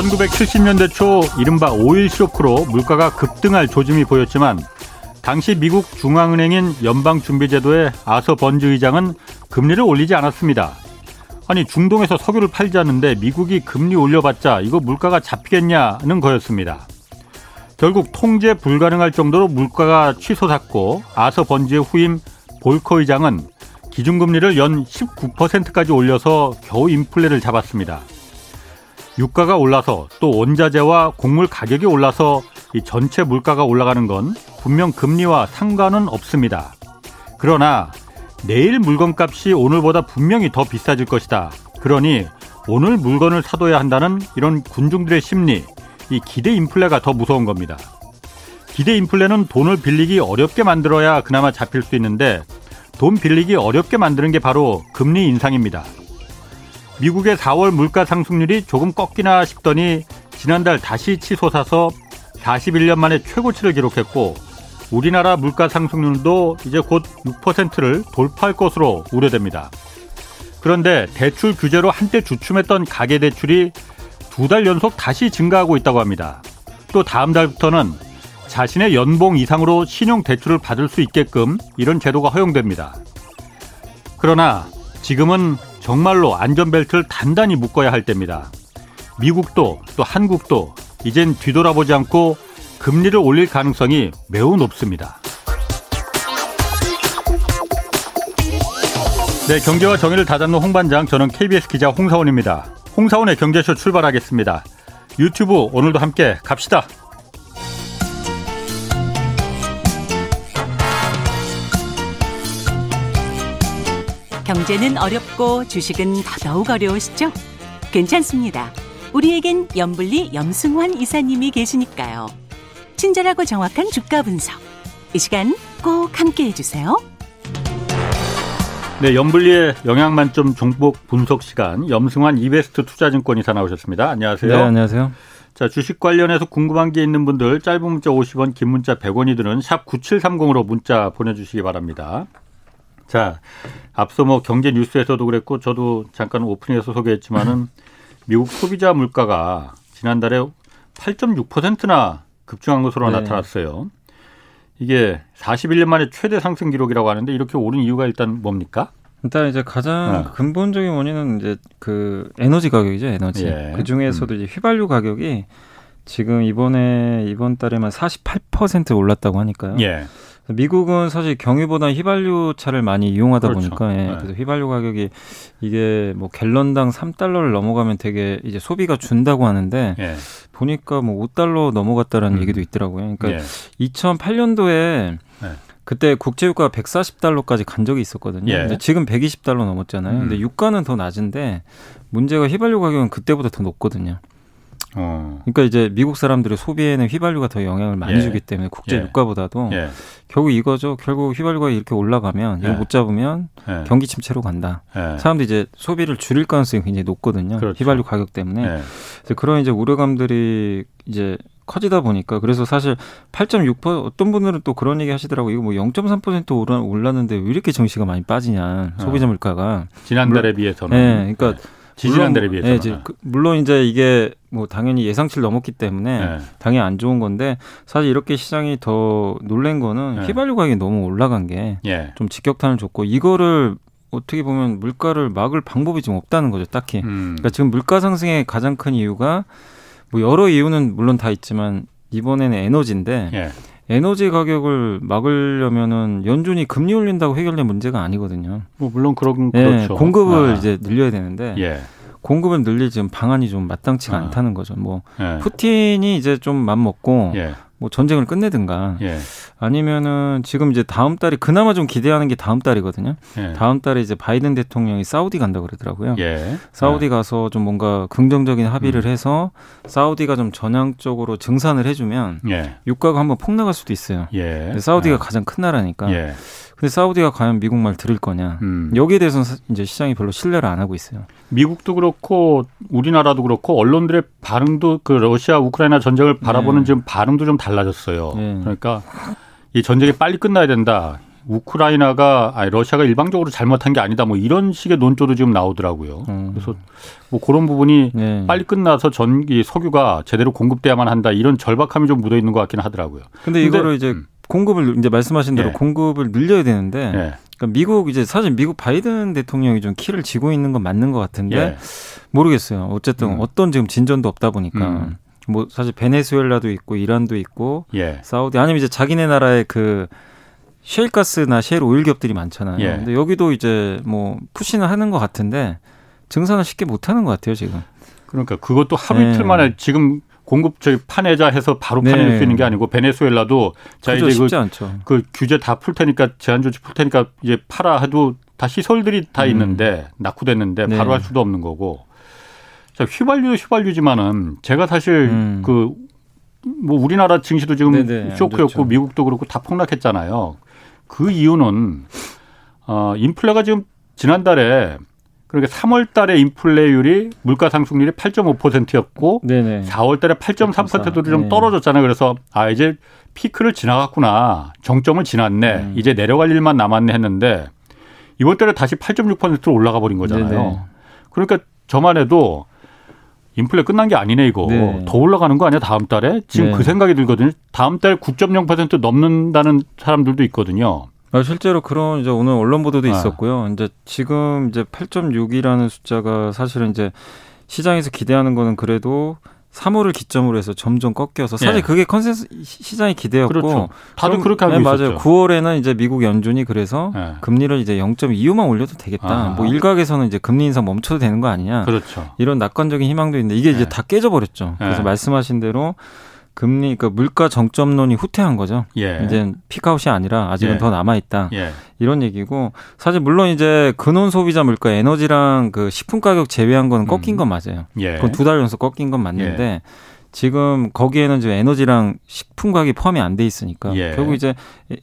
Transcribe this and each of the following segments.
1970년대 초 이른바 오일 쇼크로 물가가 급등할 조짐이 보였지만 당시 미국 중앙은행인 연방준비제도의 아서 번즈 의장은 금리를 올리지 않았습니다. 아니 중동에서 석유를 팔지 않는데 미국이 금리 올려봤자 이거 물가가 잡히겠냐는 거였습니다. 결국 통제 불가능할 정도로 물가가 취소됐고 아서 번지의 후임 볼커 의장은 기준금리를 연 19%까지 올려서 겨우 인플레를 잡았습니다. 유가가 올라서 또 원자재와 곡물 가격이 올라서 이 전체 물가가 올라가는 건 분명 금리와 상관은 없습니다. 그러나 내일 물건값이 오늘보다 분명히 더 비싸질 것이다. 그러니 오늘 물건을 사둬야 한다는 이런 군중들의 심리, 이 기대 인플레가 더 무서운 겁니다. 기대 인플레는 돈을 빌리기 어렵게 만들어야 그나마 잡힐 수 있는데 돈 빌리기 어렵게 만드는 게 바로 금리 인상입니다. 미국의 4월 물가 상승률이 조금 꺾이나 싶더니 지난달 다시 치솟아서 41년 만에 최고치를 기록했고 우리나라 물가 상승률도 이제 곧 6%를 돌파할 것으로 우려됩니다. 그런데 대출 규제로 한때 주춤했던 가계 대출이 두 달 연속 다시 증가하고 있다고 합니다. 또 다음 달부터는 자신의 연봉 이상으로 신용 대출을 받을 수 있게끔 이런 제도가 허용됩니다. 그러나 지금은 정말로 안전벨트를 단단히 묶어야 할 때입니다. 미국도 또 한국도 이젠 뒤돌아보지 않고 금리를 올릴 가능성이 매우 높습니다. 네, 경제와 정의를 다잡는 홍반장, 저는 KBS 기자 홍사원입니다. 홍사원의 경제쇼 출발하겠습니다. 유튜브 오늘도 함께 갑시다. 경제는 어렵고 주식은 더더욱 어려우시죠? 괜찮습니다. 우리에겐 염불리 염승환 이사님이 계시니까요. 친절하고 정확한 주가 분석. 이 시간 꼭 함께 해주세요. 네, 염블리의 영양 만점 종목 분석 시간 염승환 이베스트 투자증권 이사 나오셨습니다. 안녕하세요. 네, 안녕하세요. 자, 주식 관련해서 궁금한 게 있는 분들 짧은 문자 50원, 긴 문자 100원이 드는 샵 9730으로 문자 보내 주시기 바랍니다. 자, 앞서 뭐 경제 뉴스에서도 그랬고 저도 잠깐 오프닝에서 소개했지만은 미국 소비자 물가가 지난달에 8.6%나 급증한 것으로 네. 나타났어요. 이게 41년 만에 최대 상승 기록이라고 하는데 이렇게 오른 이유가 일단 뭡니까? 일단 이제 가장 네. 근본적인 원인은 이제 그 에너지 가격이죠, 에너지. 예. 그 중에서도 음. 이제 휘발유 가격이 지금 이번에 이번 달에만 48% 올랐다고 하니까요. 예. 미국은 사실 경유보다 휘발유 차를 많이 이용하다 그렇죠. 보니까 예. 네. 그래서 휘발유 가격이 이게 뭐 갤런당 3달러를 넘어가면 되게 이제 소비가 준다고 하는데 예. 보니까 뭐 5달러 넘어갔다라는 음. 얘기도 있더라고요. 그러니까 예. 2008년도에 그때 국제유가 140달러까지 간 적이 있었거든요. 예. 근데 지금 120달러 넘었잖아요. 음. 근데 유가는 더 낮은데 문제가 휘발유 가격은 그때보다 더 높거든요. 어. 그러니까 이제 미국 사람들의 소비에는 휘발유가 더 영향을 많이 예. 주기 때문에 국제 예. 유가보다도 예. 결국 이거죠. 결국 휘발유가 이렇게 올라가면 이거 예. 못 잡으면 예. 경기 침체로 간다. 예. 사람들이 이제 소비를 줄일 가능성이 굉장히 높거든요. 그렇죠. 휘발유 가격 때문에. 그래서 그런 이제 우려감들이 이제 커지다 보니까 그래서 사실 8.6% 어떤 분들은 또 그런 얘기 하시더라고 이거 뭐 0.3% 올라, 올랐는데 왜 이렇게 정시가 많이 빠지냐 소비자 어. 물가가 지난달에 비해서는 네, 그러니까 네. 지지난달에 비해서. 네, 이제 그, 물론 이제 이게 뭐 당연히 예상치를 넘었기 때문에 네. 당연히 안 좋은 건데 사실 이렇게 시장이 더 놀란 거는 네. 휘발유 가격이 너무 올라간 게좀 예. 직격탄을 줬고 이거를 어떻게 보면 물가를 막을 방법이 좀 없다는 거죠, 딱히. 음. 그러니까 지금 물가 상승의 가장 큰 이유가 뭐 여러 이유는 물론 다 있지만 이번에는 에너지인데 예. 에너지 가격을 막으려면은 연준이 금리 올린다고 해결될 문제가 아니거든요. 뭐 물론 그런 예, 그렇죠. 공급을 아. 이제 늘려야 되는데 예. 공급을 늘릴 지금 방안이 좀 마땅치가 아. 않다는 거죠. 뭐 예. 푸틴이 이제 좀 맘 먹고 예. 뭐 전쟁을 끝내든가 예. 아니면은 지금 이제 다음 달에 그나마 좀 기대하는 게 다음 달이거든요. 예. 다음 달에 이제 바이든 대통령이 사우디 간다 그러더라고요. 예. 사우디 예. 가서 좀 뭔가 긍정적인 합의를 음. 해서 사우디가 좀 전향적으로 증산을 해주면 예. 유가가 한번 폭락할 수도 있어요. 예. 사우디가 가장 큰 나라니까. 근데 사우디가 과연 미국 말 들을 거냐 음. 여기에 대해서는 이제 시장이 별로 신뢰를 안 하고 있어요. 미국도 그렇고 우리나라도 그렇고 언론들의 반응도 그 러시아 우크라이나 전쟁을 바라보는 네. 지금 반응도 좀 달라졌어요. 네. 그러니까 이 전쟁이 빨리 끝나야 된다. 우크라이나가 아니 러시아가 일방적으로 잘못한 게 아니다 뭐 이런 식의 논조도 지금 나오더라고요. 음. 그래서 뭐 그런 부분이 네. 빨리 끝나서 전기 석유가 제대로 공급돼야만 한다 이런 절박함이 좀 묻어 있는 것 같기는 하더라고요. 근데, 근데 이거를 이제 음. 공급을 이제 말씀하신 대로 예. 공급을 늘려야 되는데 예. 그러니까 미국 이제 사실 미국 바이든 대통령이 좀 키를 쥐고 있는 건 맞는 것 같은데 예. 모르겠어요. 어쨌든 음. 어떤 지금 진전도 없다 보니까 음. 뭐 사실 베네수엘라도 있고 이란도 있고 예. 사우디 아니면 이제 자기네 나라의 그 셰일가스나 셰일 오일 기업들이 많잖아요. 예. 근데 여기도 이제 뭐 push는 하는 것 같은데 증산을 쉽게 못 하는 것 같아요 지금. 그러니까 그것도 하루 이틀 만에 네. 지금 공급 저기 파내자 해서 바로 파낼 네. 수 있는 게 아니고 베네수엘라도 자 이제 그, 그, 규제 다 풀 테니까 제한 조치 풀 테니까 이제 팔아 해도 다 시설들이 다 음. 있는데 낙후됐는데 네. 바로 할 수도 없는 거고. 자 휘발유도 휘발유지만은 제가 사실 음. 그뭐 우리나라 증시도 지금 네네, 쇼크였고 미국도 그렇고 다 폭락했잖아요. 그 이유는 어 인플레가 지금 지난달에 그러니까 3월 달에 인플레율이 물가 상승률이 8.5%였고 네네. 4월 달에 8.3%로 좀 네. 떨어졌잖아요. 그래서 아 이제 피크를 지나갔구나. 정점을 지났네. 음. 이제 내려갈 일만 남았네 했는데 이번 달에 다시 8.6%로 올라가 버린 거잖아요. 네네. 그러니까 저만 해도 인플레 끝난 게 아니네 이거 네. 더 올라가는 거 아니야 다음 달에 지금 네. 그 생각이 들거든요. 다음 달 9.0% 넘는다는 사람들도 있거든요. 아, 실제로 그런 이제 오늘 언론 보도도 아. 있었고요. 이제 지금 이제 8.6이라는 숫자가 사실은 이제 시장에서 기대하는 거는 그래도 3월을 기점으로 해서 점점 꺾여서 사실 예. 그게 컨센스 시장의 기대였고 그렇죠. 다들 그렇게 하고 네, 맞아요. 9월에는 이제 미국 연준이 그래서 예. 금리를 이제 0.25만 올려도 되겠다. 아. 뭐 일각에서는 이제 금리 인상 멈춰도 되는 거 아니냐. 그렇죠. 이런 낙관적인 희망도 있는데 이게 예. 이제 다 깨져버렸죠. 그래서 예. 말씀하신 대로 금리 그러니까 물가 정점론이 후퇴한 거죠. 예. 이제 피크아웃이 아니라 아직은 예. 더 남아 있다. 예. 이런 얘기고 사실 물론 이제 근원 소비자 물가 에너지랑 그 식품 가격 제외한 거는 꺾인 음. 건 맞아요. 예. 그건 두 달 연속 꺾인 건 맞는데 예. 지금 거기에는 이제 에너지랑 식품 가격이 포함이 안 돼 있으니까 예. 결국 이제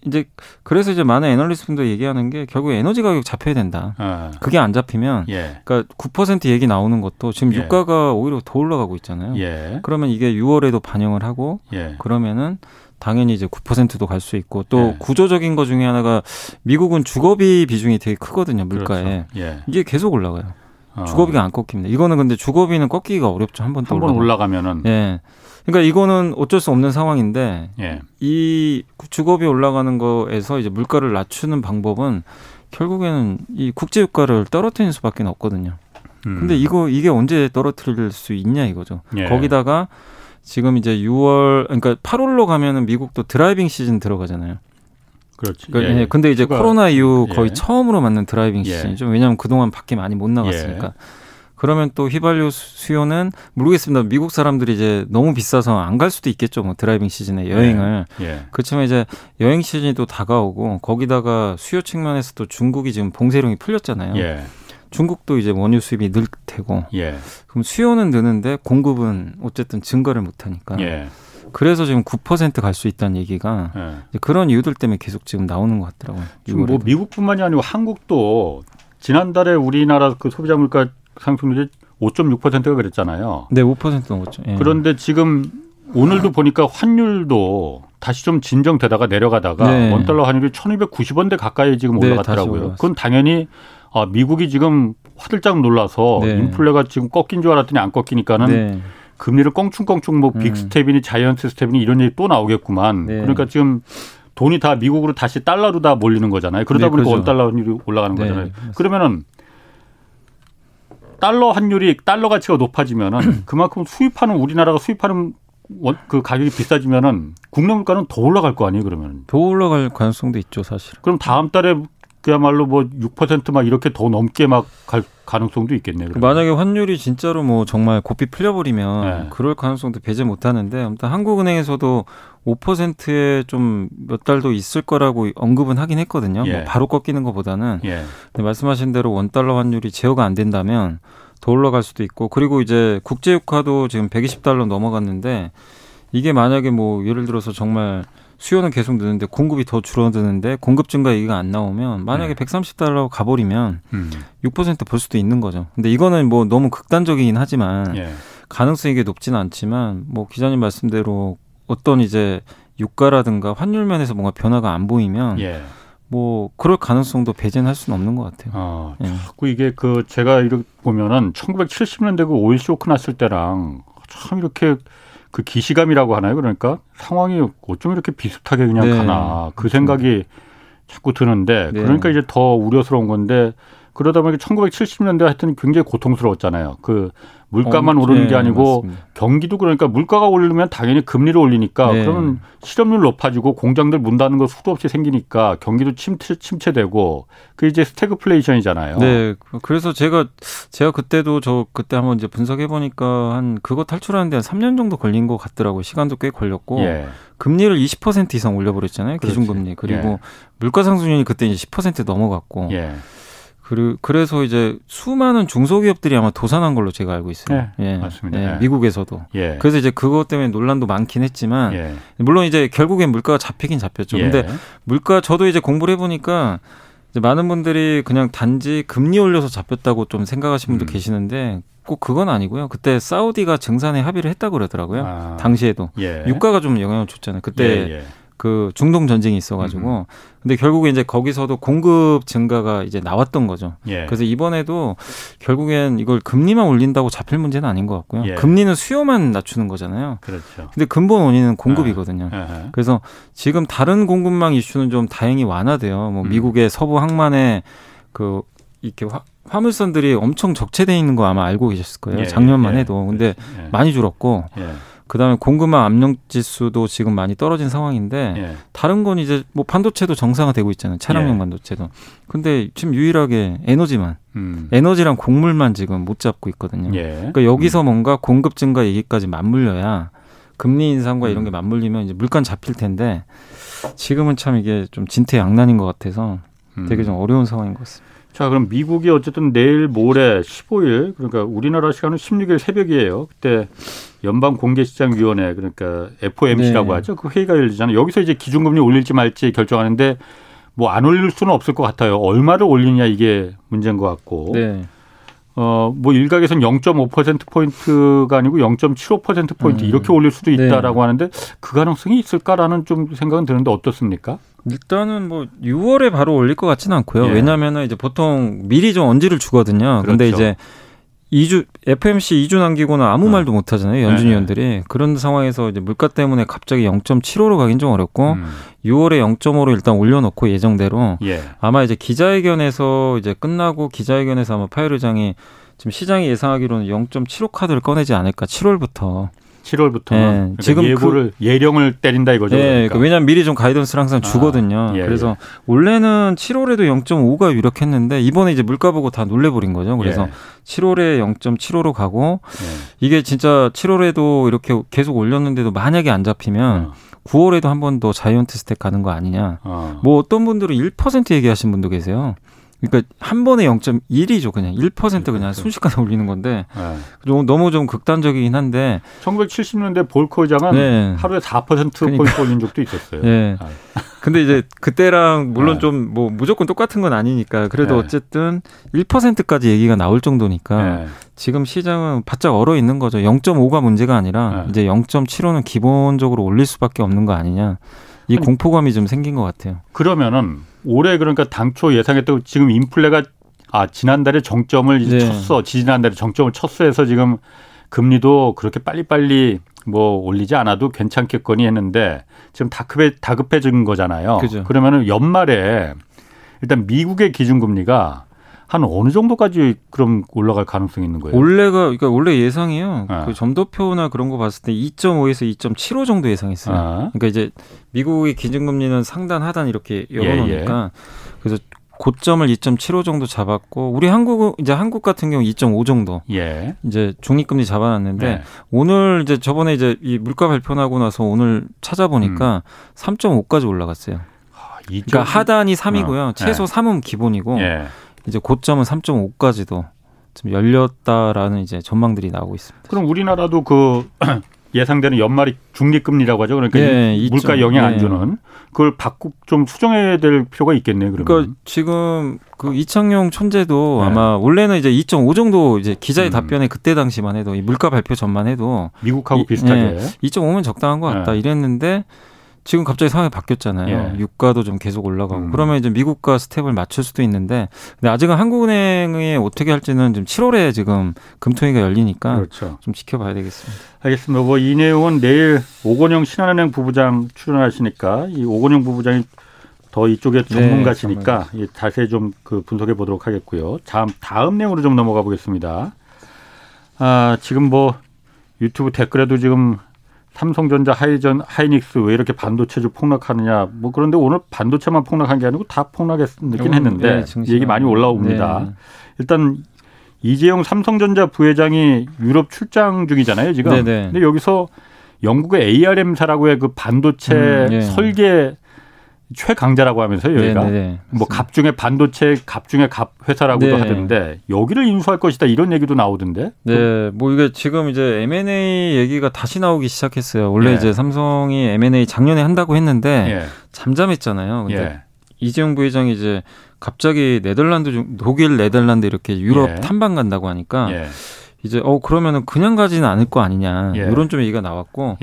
이제 그래서 이제 많은 애널리스트분들 얘기하는 게 결국 에너지 가격 잡혀야 된다. 아. 그게 안 잡히면 예. 그러니까 9% 얘기 나오는 것도 지금 예. 유가가 오히려 더 올라가고 있잖아요. 예. 그러면 이게 6월에도 반영을 하고 예. 그러면은 당연히 이제 9%도 갈 수 있고 또 예. 구조적인 것 중에 하나가 미국은 주거비 비중이 되게 크거든요 물가에 그렇죠. 이게 계속 올라가요. 어. 주거비가 안 꺾입니다. 이거는 근데 주거비는 꺾기가 어렵죠. 한 번더 한번 올라가면은. 예. 그러니까 이거는 어쩔 수 없는 상황인데 예. 이 주거비 올라가는 거에서 이제 물가를 낮추는 방법은 결국에는 이 국제 유가를 떨어뜨리는 수밖에 없거든요. 음. 근데 이거 이게 언제 떨어뜨릴 수 있냐 이거죠. 예. 거기다가 지금 이제 6월 그러니까 8월로 가면은 미국도 driving season 들어가잖아요. 그렇지. 그러니까 예, 예. 근데 이제 추가, 코로나 이후 거의 예. 처음으로 맞는 driving 예. season이죠. 왜냐하면 그동안 밖에 많이 못 나갔으니까. 예. 그러면 또 휘발유 수요는 모르겠습니다. 미국 사람들이 이제 너무 비싸서 안 갈 수도 있겠죠. 뭐 driving season에 여행을. 예. 그렇지만 이제 여행 시즌이 또 다가오고 거기다가 수요 측면에서도 중국이 지금 봉쇄령이 풀렸잖아요. 중국도 이제 원유 수입이 늘 테고. 그럼 수요는 느는데 공급은 어쨌든 증가를 못 하니까. 그래서 지금 9%갈 수 있다는 얘기가 네. 그런 이유들 때문에 계속 지금 나오는 것 같더라고요. 지금 뭐 미국뿐만이 아니고 한국도 지난달에 우리나라 그 소비자 물가 상승률이 5.6%가 그랬잖아요. 네, 5% 넘었죠. 예. 그런데 지금 오늘도 보니까 환율도 다시 좀 진정되다가 내려가다가 네. 원달러 환율이 1,290원대 가까이 지금 네, 올라갔더라고요. 네, 그건 당연히 아, 미국이 지금 화들짝 놀라서 네. 인플레가 지금 꺾인 줄 알았더니 안 꺾이니까는 네. 금리를 껑충껑충 뭐 음. big step이니 giant step이니 이런 얘기 또 나오겠구만. 네. 그러니까 지금 돈이 다 미국으로 다시 달러로 다 몰리는 거잖아요. 그러다 네, 보니까 그렇죠. 원달러 환율이 올라가는 네, 거잖아요. 맞습니다. 그러면은 달러 환율이 달러 가치가 높아지면은 그만큼 수입하는 우리나라가 수입하는 그 가격이 비싸지면은 국내 물가는 더 올라갈 거 아니에요, 그러면. 더 올라갈 가능성도 있죠, 사실. 그럼 다음 달에 그야말로 뭐 6%막 이렇게 더 넘게 막 갈 가능성도 있겠네요. 그러면. 만약에 환율이 진짜로 뭐 정말 고삐 풀려버리면 네. 그럴 가능성도 배제 못하는데 아무튼 한국은행에서도 5%에 좀 몇 달도 있을 거라고 언급은 하긴 했거든요. 뭐 예. 뭐 바로 꺾이는 것보다는. 예. 근데 말씀하신 대로 원 달러 환율이 제어가 안 된다면 더 올라갈 수도 있고 그리고 이제 국제유가도 지금 120달러 넘어갔는데 이게 만약에 뭐 예를 들어서 정말 수요는 계속 느는데 공급이 더 줄어드는데 공급 증가 얘기가 안 나오면 만약에 네. 130달러 가버리면 음. 6%볼 수도 있는 거죠. 근데 이거는 뭐 너무 극단적이긴 하지만 예. 가능성이 게 높지는 않지만 뭐 기자님 말씀대로 어떤 이제 유가라든가 환율 면에서 뭔가 변화가 안 보이면 예. 뭐 그럴 가능성도 배제할 수는 없는 것 같아요. 아, 예. 자꾸 이게 그 제가 이렇게 보면은 1970년대 그 오일 쇼크 났을 때랑 참 이렇게 그 기시감이라고 하나요? 그러니까 상황이 어쩜 이렇게 비슷하게 그냥 네. 가나 그 생각이 자꾸 드는데 네. 그러니까 이제 더 우려스러운 건데 그러다 보니까 1970년대 하여튼 굉장히 고통스러웠잖아요. 그 물가만 어, 오르는 네, 게 아니고 맞습니다. 경기도 그러니까 물가가 오르면 당연히 금리를 올리니까 네. 그러면 실업률 높아지고 공장들 문 닫는 거 수도 없이 생기니까 경기도 침체, 침체되고 그 이제 스태그플레이션이잖아요. 네. 그래서 제가 제가 그때도 저 그때 한번 이제 분석해 보니까 한 그거 탈출하는데 한 3년 정도 걸린 것 같더라고요. 시간도 꽤 걸렸고 예. 금리를 20% 이상 올려버렸잖아요. 기준금리 그리고 예. 물가 상승률이 그때 이제 10% 넘어갔고. 예. 그래서 이제 수많은 중소기업들이 아마 도산한 걸로 제가 알고 있어요. 네, 예, 맞습니다. 예, 미국에서도. 예. 그래서 이제 그것 때문에 논란도 많긴 했지만 예. 물론 이제 결국엔 물가가 잡히긴 잡혔죠. 예. 근데 물가 저도 이제 공부를 해 보니까 이제 많은 분들이 그냥 단지 금리 올려서 잡혔다고 좀 생각하시는 분도 음. 계시는데 꼭 그건 아니고요. 그때 사우디가 증산에 합의를 했다고 그러더라고요. 아. 당시에도 예. 유가가 좀 영향을 줬잖아요. 그때 그 중동 전쟁이 있어가지고 음. 근데 결국에 이제 거기서도 공급 증가가 이제 나왔던 거죠. 예. 그래서 이번에도 결국엔 이걸 금리만 올린다고 잡힐 문제는 아닌 것 같고요. 예. 금리는 수요만 낮추는 거잖아요. 그렇죠. 근데 근본 원인은 공급이거든요. 아. 그래서 지금 다른 공급망 이슈는 좀 다행히 완화돼요. 뭐 음. 미국의 서부 항만에 그 이렇게 화, 화물선들이 엄청 적체돼 있는 거 아마 알고 계셨을 거예요. 예. 작년만 예. 해도 근데 예. 많이 줄었고. 예. 그다음에 공급망 압력 지수도 지금 많이 떨어진 상황인데 예. 다른 건 이제 뭐 반도체도 정상화되고 있잖아요. 차량용 예. 반도체도. 근데 지금 유일하게 에너지만 음. 에너지랑 곡물만 지금 못 잡고 있거든요. 예. 그러니까 여기서 음. 뭔가 공급 증가 얘기까지 맞물려야 금리 인상과 음. 이런 게 맞물리면 이제 물건 잡힐 텐데 지금은 참 이게 좀 진퇴양난인 것 같아서 되게 좀 음. 어려운 상황인 것 같습니다. 자, 그럼 미국이 어쨌든 내일 모레 15일 그러니까 우리나라 시간은 16일 새벽이에요. 그때 연방 공개시장위원회 그러니까 FOMC라고 네. 하죠. 그 회의가 열리잖아요. 여기서 이제 기준금리 올릴지 말지 결정하는데 뭐 안 올릴 수는 없을 것 같아요. 얼마를 올리냐 이게 문제인 것 같고. 네. 어, 뭐 일각에서는 0.5% 포인트가 아니고 0.75% 포인트 음. 이렇게 올릴 수도 네. 있다라고 네. 하는데 그 가능성이 있을까라는 좀 생각은 드는데 어떻습니까? 일단은 뭐 6월에 바로 올릴 것 같지는 않고요. 예. 왜냐하면 이제 보통 미리 좀 언지를 주거든요. 그렇죠. 근데 이제 2주 FMC 2주 남기고는 아무 어. 말도 못 하잖아요. 연준 위원들이. 네. 그런 상황에서 이제 물가 때문에 갑자기 0.75로 가긴 좀 어렵고 음. 6월에 0.5로 일단 올려 놓고 예정대로 예. 아마 이제 기자회견에서 이제 끝나고 기자회견에서 아마 파열 의장이 지금 시장이 예상하기로는 0.75 카드를 꺼내지 않을까 7월부터 7월부터 네, 그러니까 지금 예고를 그, 예령을 때린다 이거죠. 네, 그러니까. 그 왜냐하면 미리 좀 가이던스를 항상 아, 주거든요. 아, 예, 그래서 예. 원래는 7월에도 0.5가 유력했는데 이번에 이제 물가 보고 다 놀래버린 거죠. 그래서 예. 7월에 0.75로 가고 예. 이게 진짜 7월에도 이렇게 계속 올렸는데도 만약에 안 잡히면 어. 9월에도 한 번 더 자이언트 스택 가는 거 아니냐. 어. 뭐 어떤 분들은 1% 얘기하신 분도 계세요. 그러니까 한 번에 0.1이죠 그냥 1% 그냥 순식간에 올리는 건데 네. 너무 좀 극단적이긴 한데 1970년대 볼코장은 네. 하루에 4% 그러니까. 포인트 올린 적도 있었어요. 네. 아. 근데 이제 그때랑 물론 네. 좀뭐 무조건 똑같은 건 아니니까 그래도 네. 어쨌든 1%까지 얘기가 나올 정도니까 네. 지금 시장은 바짝 얼어 있는 거죠. 0.5가 문제가 아니라 네. 이제 0.75는 기본적으로 올릴 수밖에 없는 거 아니냐. 이 아니, 공포감이 좀 생긴 것 같아요. 그러면은 올해 그러니까 당초 예상했던 지금 인플레가 아 지난달에 정점을 이제 네. 쳤어 지난달에 정점을 쳤어 해서 지금 금리도 그렇게 빨리빨리 뭐 올리지 않아도 괜찮겠거니 했는데 지금 다급해 다급해진 거잖아요. 그죠. 그러면은 연말에 일단 미국의 기준금리가 한 어느 정도까지 그럼 올라갈 가능성이 있는 거예요? 원래가 그러니까 원래 예상이요. 네. 그 점도표나 그런 거 봤을 때 2.5에서 2.75 정도 예상했어요. 아. 그러니까 이제 미국의 기준금리는 상단 하단 이렇게 열어놓으니까 예, 예. 그래서 고점을 2.75 정도 잡았고 우리 한국 이제 한국 같은 경우 2.5 정도 예. 이제 중립금리 잡아놨는데 네. 오늘 이제 저번에 이제 이 물가 발표 나고 나서 오늘 찾아보니까 음. 3.5까지 올라갔어요. 아, 그러니까 하단이 3이고요. 어. 최소 네. 3은 기본이고 예. 이제 고점은 3.5까지도 좀 열렸다라는 이제 전망들이 나오고 있습니다. 그럼 우리나라도 그 예상되는 연말이 중립금리라고 하죠. 그러니까 네, 물가 영향 안 네. 주는 그걸 바꾸 좀 수정해야 될 필요가 있겠네요. 그러면. 그러니까 지금 그 이창용 천재도 네. 아마 원래는 이제 2.5 정도 이제 기자의 음. 답변에 그때 당시만 해도 이 물가 발표 전만 해도 미국하고 이, 비슷하게 네, 2.5면 적당한 것 같다 네. 이랬는데 지금 갑자기 상황이 바뀌었잖아요. 예. 유가도 좀 계속 올라가고 음. 그러면 이제 미국과 스텝을 맞출 수도 있는데 근데 아직은 한국은행이 어떻게 할지는 지금 7월에 지금 금통위가 열리니까 그렇죠. 좀 지켜봐야 되겠습니다. 알겠습니다. 뭐 이 내용은 내일 오건영 신한은행 부부장 출연하시니까 이 오건영 부부장이 더 이쪽에 네, 전문가시니까 네, 자세히 좀 그 분석해 보도록 하겠고요. 다음 다음 내용으로 좀 넘어가 보겠습니다. 아 지금 뭐 유튜브 댓글에도 지금 삼성전자, 하이전, 하이닉스 왜 이렇게 반도체주 폭락하느냐. 뭐 그런데 오늘 반도체만 폭락한 게 아니고 다 폭락했긴 했는데 네, 얘기 많이 올라옵니다. 네. 일단 이재용 삼성전자 부회장이 유럽 출장 중이잖아요, 지금. 네네. 네. 근데 여기서 영국의 ARM사라고 의 그 반도체 음, 네. 설계 최강자라고 하면서요, 여기가. 네네네. 네, 네. 뭐 갑중의 반도체 갑중의 갑 회사라고도 네. 하던데 여기를 인수할 것이다 이런 얘기도 나오던데. 네, 뭐 이게 지금 이제 M&A 얘기가 다시 나오기 시작했어요. 원래 예. 이제 삼성이 M&A 작년에 한다고 했는데 예. 잠잠했잖아요. 근데 예. 이재용 부회장이 이제 갑자기 네덜란드 중 독일 네덜란드 이렇게 유럽 예. 탐방 간다고 하니까 예. 이제 어 그러면은 그냥 가지는 않을 거 아니냐 예. 이런 좀 얘기가 나왔고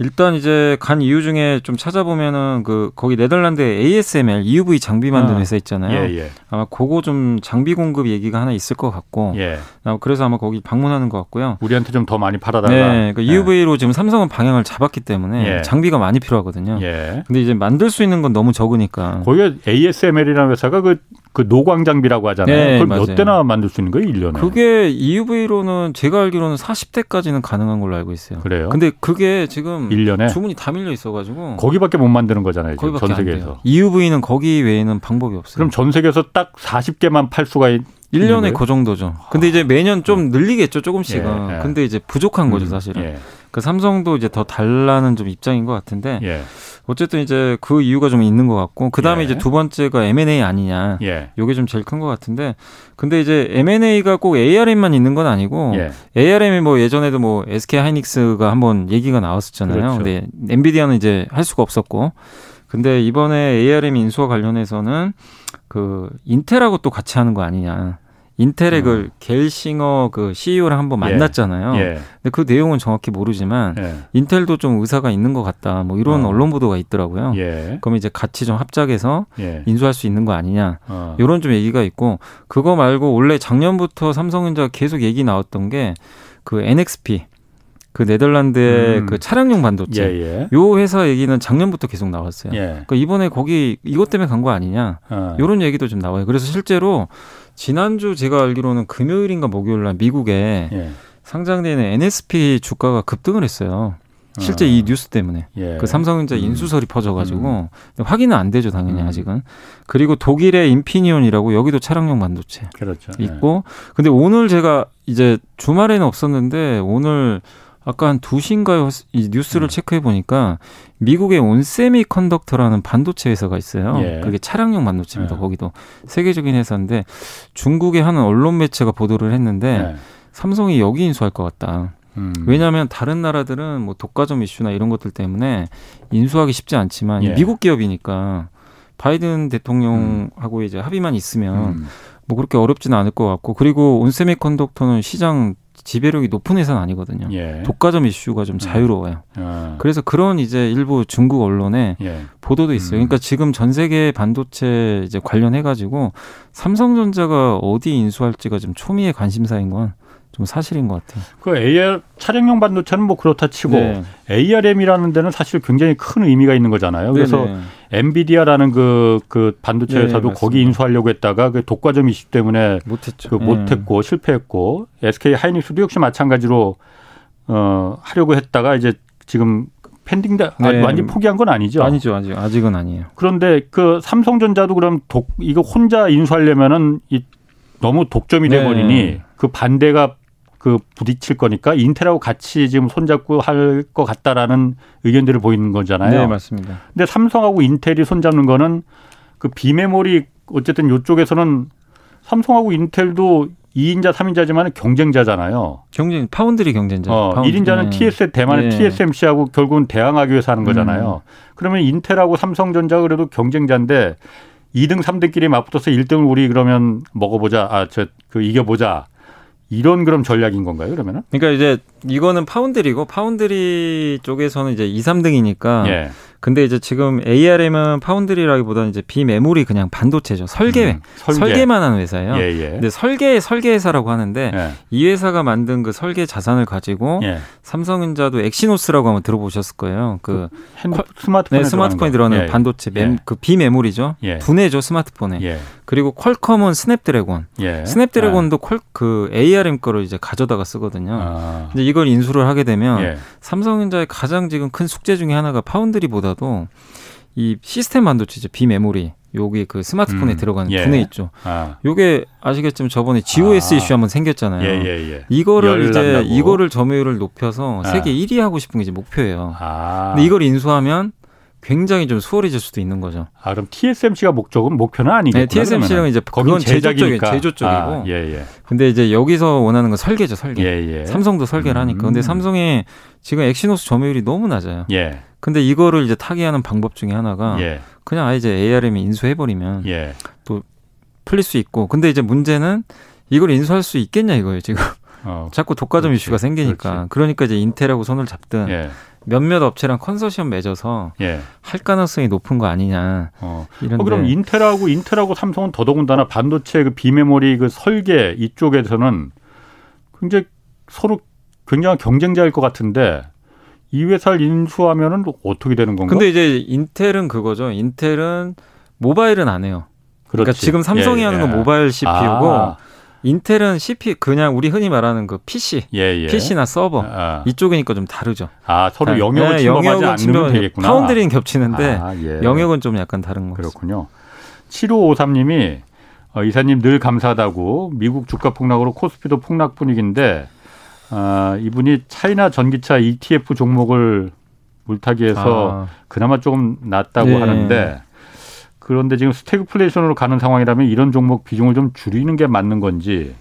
일단 이제 간 이유 중에 좀 찾아보면은 그 거기 네덜란드 ASML EUV 장비 만드는 아, 회사 있잖아요. 예, 예. 아마 그거 좀 장비 공급 얘기가 하나 있을 것 같고. 예. 그래서 아마 거기 방문하는 것 같고요. 우리한테 좀 더 많이 팔아달라. 네, 그러니까 EUV로 지금 삼성은 방향을 잡았기 때문에 예. 장비가 많이 필요하거든요. 예. 근데 이제 만들 수 있는 건 너무 적으니까. 거기 ASML이라는 회사가 그, 그 노광 장비라고 하잖아요. 네, 그걸 몇 대나 만들 수 있는 거예요, 1년에? 그게 EUV로는 제가 알기로는 40대까지는 가능한 걸로 알고 있어요. 그래요? 근데 그게 지금 1년에 주문이 다 밀려 있어 가지고 거기밖에 못 만드는 거잖아요. 거기밖에 전 세계에서. EUV는 거기 외에는 방법이 없어요. 그럼 전 세계에서 딱 40개만 팔 수가 있, 1년에 그 정도죠. 근데 이제 매년 좀 늘리겠죠, 조금씩은. 예, 예. 근데 이제 부족한 거죠, 음, 사실은. 예. 그 삼성도 이제 더 달라는 좀 입장인 것 같은데. 예. 어쨌든 이제 그 이유가 좀 있는 것 같고 그 다음에 예. 이제 두 번째가 M&A 아니냐. 예. 요게 좀 제일 큰 것 같은데 근데 이제 M&A가 꼭 ARM만 있는 건 아니고 예. ARM이 뭐 예전에도 뭐 SK 하이닉스가 한번 얘기가 나왔었잖아요. 그렇죠. 근데 엔비디아는 이제 할 수가 없었고 근데 이번에 ARM 인수와 관련해서는 그 인텔하고 또 같이 하는 거 아니냐. 인텔의 음. 그 겔싱어 그 CEO랑 한번 예. 만났잖아요. 예. 근데 그 내용은 정확히 모르지만 예. 인텔도 좀 의사가 있는 것 같다. 뭐 이런 어. 언론 보도가 있더라고요. 예. 그럼 이제 같이 좀 합작해서 예. 인수할 수 있는 거 아니냐. 어. 이런 좀 얘기가 있고 그거 말고 원래 작년부터 삼성전자 계속 얘기 나왔던 게 그 NXP 그 네덜란드의 음. 그 차량용 반도체 예, 예. 요 회사 얘기는 작년부터 계속 나왔어요. 예. 그러니까 이번에 거기 이것 때문에 간 거 아니냐 어. 이런 얘기도 좀 나와요. 그래서 실제로 지난주 제가 알기로는 금요일인가 목요일 날 미국에 예. 상장되는 NSP 주가가 급등을 했어요. 실제 어. 이 뉴스 때문에 예. 그 삼성전자 음. 인수설이 퍼져가지고 음. 확인은 안 되죠 당연히 음. 아직은 그리고 독일의 인피니온이라고 여기도 차량용 반도체 그렇죠. 있고 예. 근데 오늘 제가 이제 주말에는 없었는데 오늘 아까 한 2시인가요? 이 뉴스를 음. 체크해 보니까 미국의 ON Semiconductor라는 반도체 회사가 있어요. 예. 그게 차량용 반도체입니다. 예. 거기도 세계적인 회사인데 중국의 한 언론 매체가 보도를 했는데 예. 삼성이 여기 인수할 것 같다. 음. 왜냐하면 다른 나라들은 뭐 독과점 이슈나 이런 것들 때문에 인수하기 쉽지 않지만 예. 미국 기업이니까 바이든 대통령하고 음. 이제 합의만 있으면 음. 뭐 그렇게 어렵지는 않을 것 같고 그리고 ON Semiconductor는 시장 지배력이 높은 회사는 아니거든요. 예. 독과점 이슈가 좀 음. 자유로워요. 아. 그래서 그런 이제 일부 중국 언론에 예. 보도도 있어요. 음. 그러니까 지금 전 세계 반도체 이제 관련해 가지고 삼성전자가 어디 인수할지가 좀 초미의 관심사인 건 좀 사실인 것 같아요. 그 AR 차량용 반도체는 뭐 그렇다 치고 네. ARM이라는 데는 사실 굉장히 큰 의미가 있는 거잖아요. 그래서 네네. 엔비디아라는 그, 그 반도체 회사도 네, 거기 인수하려고 했다가 그 독과점 이슈 때문에 못했죠. 그 못했고 네. 실패했고 SK 하이닉스도 역시 마찬가지로 어 하려고 했다가 이제 지금 펜딩 다 네. 완전 포기한 건 아니죠. 아니죠, 아직 아직은 아니에요. 그런데 그 삼성전자도 그럼 독 이거 혼자 인수하려면은 이 너무 독점이 돼 버리니 네. 그 반대가 그 부딪힐 거니까 인텔하고 같이 지금 손잡고 할 것 같다라는 의견들을 보이는 거잖아요. 네, 맞습니다. 근데 삼성하고 인텔이 손잡는 거는 그 비메모리 어쨌든 이쪽에서는 삼성하고 인텔도 2인자, 3인자지만 경쟁자잖아요. 경쟁, 파운드리 경쟁자. 어, 파운드리. 1인자는 네. TS, 대만의 네. TSMC하고 결국은 대항하기 위해서 하는 거잖아요. 음. 그러면 Intel하고 삼성전자 그래도 경쟁자인데 2등, 3등끼리 맞붙어서 1등을 우리 그러면 먹어보자. 아, 저, 그 이겨보자. 이런 그럼 전략인 건가요, 그러면은? 그러니까 이제 이거는 foundry고 foundry 쪽에서는 이제 2, 3등이니까 예. 근데 이제 지금 ARM은 foundry라기보다는 이제 비메모리 그냥 반도체죠. 설계, 음, 설계. 만 하는 회사예요. 예, 예. 근데 설계 설계 회사라고 하는데 예. 이 회사가 만든 그 설계 자산을 가지고 예. 삼성전자도 Exynos라고 한번 들어보셨을 거예요. 그, 그 핸드, 스마트폰에, 네, 스마트폰에 들어가는 예. 반도체 멤, 그 비메모리죠. 두뇌죠 스마트폰에. 그리고 Qualcomm은 Snapdragon. Snapdragon도 퀄, 그 ARM 거를 이제 가져다가 쓰거든요. 아. 이제 이걸 인수를 하게 되면 삼성전자의 가장 지금 큰 숙제 중에 하나가 foundry보다도 이 시스템 반도체죠 비메모리 여기 그 스마트폰에 음, 들어가는 예. 두뇌 있죠. 아. 요게 아시겠지만 저번에 GOS 아. 이슈 한번 생겼잖아요. 예, 예, 예. 이거를 이제 난다고. 이거를 점유율을 높여서 아. 세계 1위 하고 싶은 게 이제 목표예요. 아. 근데 이걸 인수하면 굉장히 좀 수월해질 수도 있는 거죠. 아 그럼 TSMC가 목적은 목표는 아니겠구나. 네, TSMC는 이제 그건 제조 쪽이 제조 쪽이고. 아, 예, 예. 근데 이제 여기서 원하는 건 설계죠, 설계. 예, 예. 삼성도 설계를 하니까. 근데 음. 삼성의 지금 엑시노스 점유율이 너무 낮아요. 예. 근데 이거를 이제 타개하는 방법 중에 하나가 예. 그냥 아예 이제 ARM이 인수해 버리면 예. 또 풀릴 수 있고. 근데 이제 문제는 이걸 인수할 수 있겠냐 이거예요, 지금. 어, 자꾸 독과점 그렇지, 이슈가 생기니까. 그렇지. 그러니까 이제 인텔하고 손을 잡든 예. 몇몇 업체랑 컨소시엄 맺어서 예. 할 가능성이 높은 거 아니냐. 어. 어 그럼 인텔하고 인텔하고 삼성은 더더군다나 반도체 그 비메모리 그 설계 이쪽에서는 굉장히 서로 굉장한 경쟁자일 것 같은데 이 회사를 인수하면은 어떻게 되는 건가? 근데 이제 인텔은 그거죠. 인텔은 모바일은 안 해요. 그러니까 지금 삼성이 예, 하는 건 예. 모바일 CPU고 아. 인텔은 CPU 그냥 우리 흔히 말하는 그 PC, 예, 예. PC나 서버 아. 이쪽이니까 좀 다르죠. 아 서로 영역을 네, 침범하지 않으면 침범, 되겠구나. 파운드리는 겹치는데 아, 예. 영역은 좀 약간 다른 거죠. 그렇군요. 7553님이 어, 이사님 늘 감사하다고 미국 주가 폭락으로 코스피도 폭락 분위기인데 아, 이분이 차이나 전기차 ETF 종목을 물타기해서 아. 그나마 조금 낫다고 네. 하는데 그런데 지금 스태그플레이션으로 가는 상황이라면 이런 종목 비중을 좀 줄이는 게 맞는 건지.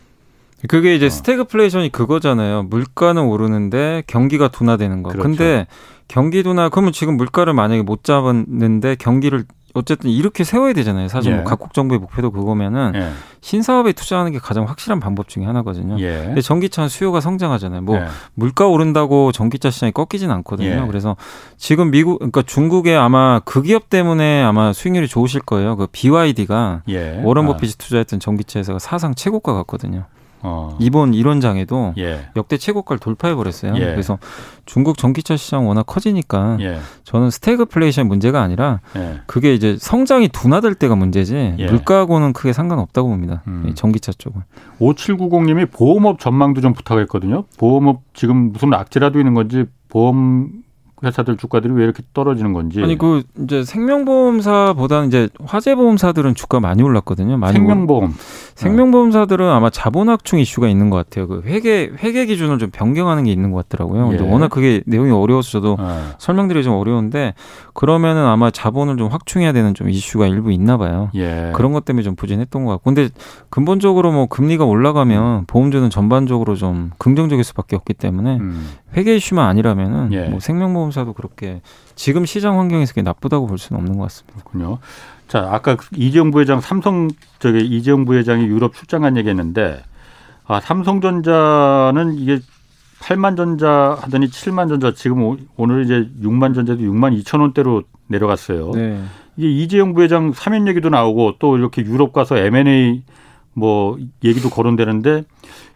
그게 이제 어. 스태그플레이션이 그거잖아요. 물가는 오르는데 경기가 둔화되는 거. 그렇죠. 근데 경기 둔화 그러면 지금 물가를 만약에 못 잡았는데 경기를 어쨌든 이렇게 세워야 되잖아요. 사실 뭐 예. 뭐 각국 정부의 목표도 그거면은 예. 신사업에 투자하는 게 가장 확실한 방법 중에 하나거든요. 예. 근데 전기차는 수요가 성장하잖아요. 뭐 예. 물가 오른다고 전기차 시장이 꺾이진 않거든요. 예. 그래서 지금 미국 그러니까 중국의 아마 그 기업 때문에 아마 수익률이 좋으실 거예요. 그 BYD가 예. 워런 아. 버핏이 투자했던 전기차 회사가 사상 최고가 갔거든요. 어. 이번 이런 장에도 예. 역대 최고가를 돌파해 버렸어요. 예. 그래서 중국 전기차 시장 워낙 커지니까 예. 저는 스태그플레이션 문제가 아니라 예. 그게 이제 성장이 둔화될 때가 문제지 예. 물가하고는 크게 상관없다고 봅니다. 음. 전기차 쪽은. 5790님이 보험업 전망도 좀 부탁했거든요. 보험업 지금 무슨 악재라도 있는 건지 보험 회사들 주가들이 왜 이렇게 떨어지는 건지. 아니 그 이제 생명보험사보다는 이제 화재보험사들은 주가 많이 올랐거든요. 많이 생명보험. 생명보험사들은 아마 자본확충 이슈가 있는 것 같아요. 그 회계 회계 기준을 좀 변경하는 게 있는 것 같더라고요. 예. 워낙 그게 내용이 어려워서 저도 예. 설명드리기 좀 어려운데 그러면은 아마 자본을 좀 확충해야 되는 좀 이슈가 일부 있나 봐요. 예. 그런 것 때문에 좀 부진했던 것 같고. 근데 근본적으로 뭐 금리가 올라가면 보험주는 전반적으로 좀 긍정적일 수밖에 없기 때문에 음. 회계 이슈만 아니라면은 예. 뭐 생명보험사도 그렇게 지금 시장 환경에서 그게 나쁘다고 볼 수는 없는 것 같습니다. 그렇군요. 자, 아까 그 이재용 부회장 삼성 저기 이재용 부회장이 유럽 출장 간 얘기했는데 아, 삼성전자는 이게 8만 전자 하더니 7만 전자 지금 오늘 이제 6만 전자도 6만 2천 원대로 내려갔어요. 네. 이게 이재용 부회장 사면 얘기도 나오고 또 이렇게 유럽 가서 M&A 뭐 얘기도 거론되는데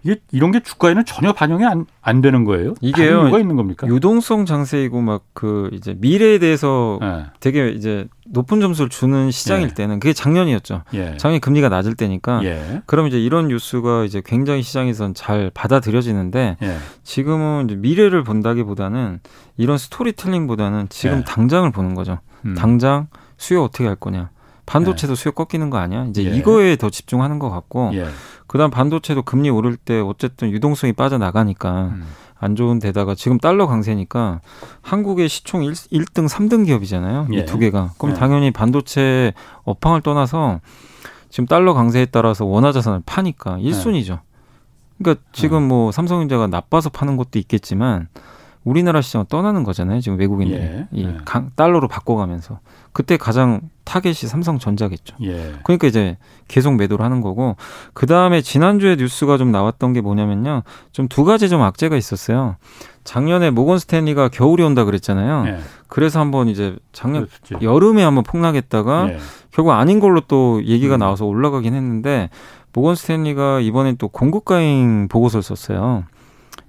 이게 이런 게 주가에는 전혀 반영이 안, 안 되는 거예요. 이게요. 가 있는 겁니까? 유동성 장세이고 막 그 이제 미래에 대해서 네. 되게 이제 높은 점수를 주는 시장일 예. 때는 그게 작년이었죠. 예. 작년 금리가 낮을 때니까. 예. 그럼 이제 이런 뉴스가 이제 굉장히 시장에선 잘 받아들여지는데 예. 지금은 이제 미래를 본다기보다는 이런 스토리텔링보다는 지금 예. 당장을 보는 거죠. 음. 당장 수요 어떻게 할 거냐. 반도체도 네. 수요 꺾이는 거 아니야? 이제 예. 이거에 더 집중하는 것 같고, 예. 그다음 반도체도 금리 오를 때 어쨌든 유동성이 빠져나가니까 음. 안 좋은 데다가 지금 달러 강세니까 한국의 시총 1, 1등, 3등 기업이잖아요. 예. 이두 개가. 그럼 예. 당연히 반도체 업황을 떠나서 지금 달러 강세에 따라서 원화 자산을 파니까 1순위죠. 그러니까 지금 음. 뭐 삼성전자가 나빠서 파는 것도 있겠지만 우리나라 시장을 떠나는 거잖아요. 지금 외국인들이 예. 이 예. 강, 달러로 바꿔가면서 그때 가장 타겟이 삼성전자겠죠. 예. 그러니까 이제 계속 매도를 하는 거고 그 다음에 지난주에 뉴스가 좀 나왔던 게 뭐냐면요. 좀 두 가지 좀 악재가 있었어요. 작년에 모건 스탠리가 겨울이 온다 그랬잖아요. 예. 그래서 한번 이제 작년 그렇지. 여름에 한번 폭락했다가 예. 결국 아닌 걸로 또 얘기가 음. 나와서 올라가긴 했는데 모건 스탠리가 이번엔 또 공급가잉 보고서를 썼어요.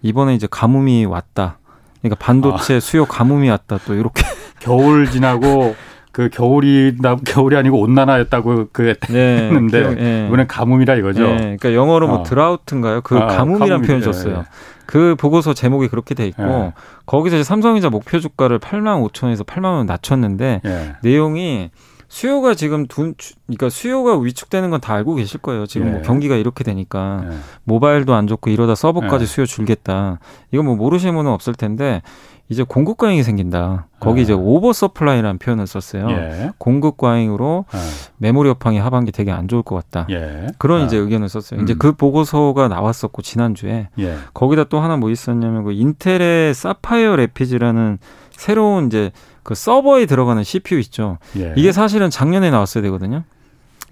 이번에 이제 가뭄이 왔다. 그러니까 반도체 아. 수요 가뭄이 왔다. 또 이렇게 겨울 지나고 그 겨울이 나 겨울이 아니고 온난화였다고 그 네, 했는데 네. 이번엔 가뭄이라 이거죠. 네, 그러니까 영어로 뭐 어. 드라우트인가요? 그 아, 가뭄이라는 표현 줬어요. 네. 그 보고서 제목이 그렇게 돼 있고 네. 거기서 이제 삼성전자 목표 주가를 8만 5천에서 8만 원 낮췄는데 네. 내용이 수요가 지금 둔, 그러니까 수요가 위축되는 건 다 알고 계실 거예요. 지금 뭐 경기가 이렇게 되니까 모바일도 안 좋고 이러다 서버까지 수요 줄겠다. 이거 뭐 모르시는 분은 없을 텐데 이제 공급 과잉이 생긴다. 거기 아. 이제 over supply라는 표현을 썼어요. 예. 공급 과잉으로 아. 메모리 업황이 하반기 되게 안 좋을 것 같다. 예. 그런 아. 이제 의견을 썼어요. 음. 이제 그 보고서가 나왔었고 지난주에 예. 거기다 또 하나 뭐 있었냐면 그 Intel의 Sapphire Rapids라는 새로운 이제 그 서버에 들어가는 CPU 있죠. 예. 이게 사실은 작년에 나왔어야 되거든요.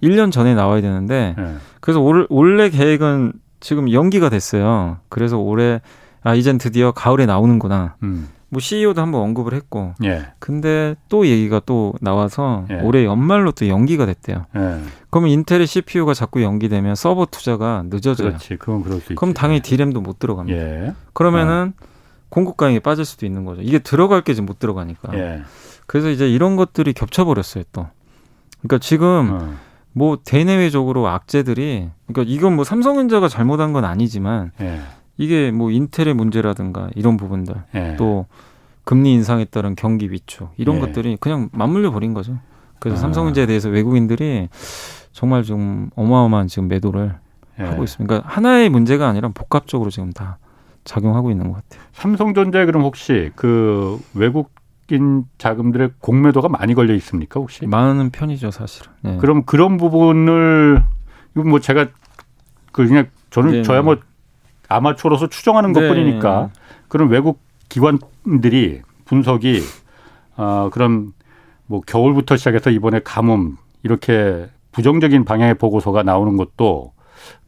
1년 전에 나와야 되는데 예. 그래서 올, 원래 계획은 지금 연기가 됐어요. 그래서 올해 아 이젠 드디어 가을에 나오는구나. 음. 뭐 CEO도 한번 언급을 했고. 예. 근데 또 얘기가 또 나와서 예. 올해 연말로 또 연기가 됐대요. 예. 그러면 인텔의 CPU가 자꾸 연기되면 서버 투자가 늦어져요. 그렇지. 그건 그럴 수 그럼 당연히 디램도 못 들어갑니다. 예. 그러면은 어. 공급 가잉에 빠질 수도 있는 거죠. 이게 들어갈 게 지금 못 들어가니까. 예. 그래서 이제 이런 것들이 겹쳐버렸어요 또. 그러니까 지금 어. 뭐 대내외적으로 악재들이 그러니까 이건 뭐 삼성전자가 잘못한 건 아니지만 예. 이게 뭐 인텔의 문제라든가 이런 부분들 예. 또 금리 인상에 따른 경기 위축 이런 예. 것들이 그냥 맞물려 버린 거죠. 그래서 아. 삼성전자에 대해서 외국인들이 정말 좀 어마어마한 지금 매도를 예. 하고 있습니다. 그러니까 하나의 문제가 아니라 복합적으로 지금 다 작용하고 있는 것 같아요. 삼성전자에 그럼 혹시 그 외국 인 자금들의 공매도가 많이 걸려 있습니까 혹시? 많은 편이죠 사실은. 예. 그럼 그런 부분을 이거 뭐 제가 그 그냥 저는 네 저야 뭐 아마추어로서 추정하는 네. 것뿐이니까 그런 외국 기관들이 분석이 어, 그런 뭐 겨울부터 시작해서 이번에 가뭄 이렇게 부정적인 방향의 보고서가 나오는 것도